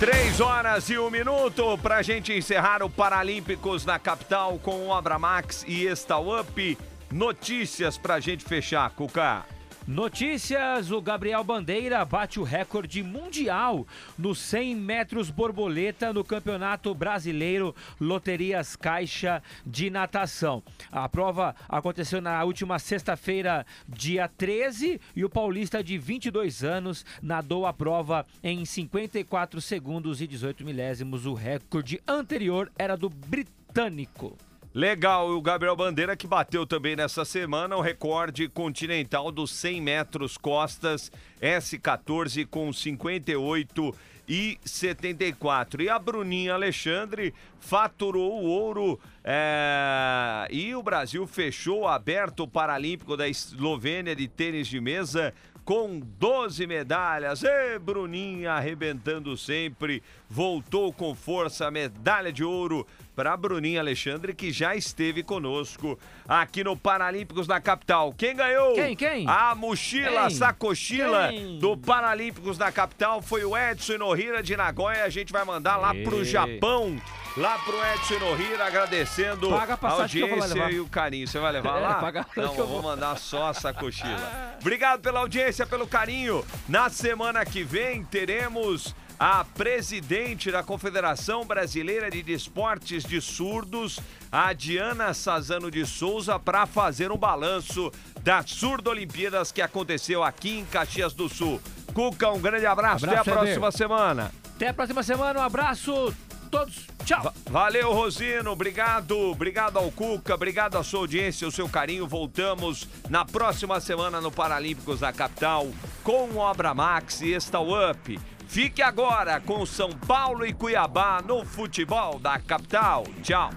Três horas e um minuto para a gente encerrar o Paralímpicos na capital com Obra Max e Estal Up. Notícias para a gente fechar, Cuca. Notícias: o Gabriel Bandeira bate o recorde mundial nos 100 metros borboleta no Campeonato Brasileiro Loterias Caixa de Natação. A prova aconteceu na última sexta-feira, dia 13, e o paulista de 22 anos nadou a prova em 54 segundos e 18 milésimos. O recorde anterior era do britânico. Legal, o Gabriel Bandeira que bateu também nessa semana o recorde continental dos 100 metros costas S14 com 58 e 74. E a Bruninha Alexandre faturou o ouro é... e o Brasil fechou o aberto paralímpico da Eslovênia de tênis de mesa com 12 medalhas. E Bruninha arrebentando sempre, voltou com força, medalha de ouro para Bruninha Alexandre, que já esteve conosco aqui no Paralímpicos da capital. Quem ganhou? Quem, quem? A mochila, Quem? sacochila Quem? do Paralímpicos da capital foi o Edson Inohira de Nagoya. A gente vai mandar lá pro. Japão. Lá pro Edson Inohira, agradecendo Paga a a audiência e o carinho. Você vai levar É, lá? paga Não, eu vou vou. mandar só a sacochila. Obrigado pela audiência, pelo carinho. Na semana que vem teremos a presidente da Confederação Brasileira de Desportes de Surdos, a Diana Sazano de Souza, para fazer um balanço das Surdo Olimpíadas que aconteceu aqui em Caxias do Sul. Cuca, um grande abraço. Abraço, Até a próxima semana. Até a próxima semana, um abraço todos. Tchau. Va- Valeu, Rosino. Obrigado. Obrigado ao Cuca. Obrigado à sua audiência, o seu carinho. Voltamos na próxima semana no Paralímpicos da Capital com Obra Max e Estal Up. Fique agora com São Paulo e Cuiabá no futebol da capital. Tchau.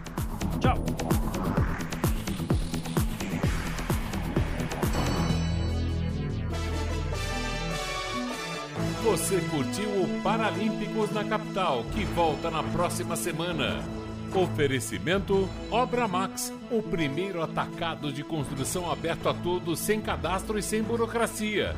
Tchau. Você curtiu o Paralímpicos na capital, que volta na próxima semana. Oferecimento Obra Max, o primeiro atacado de construção aberto a todos, sem cadastro e sem burocracia.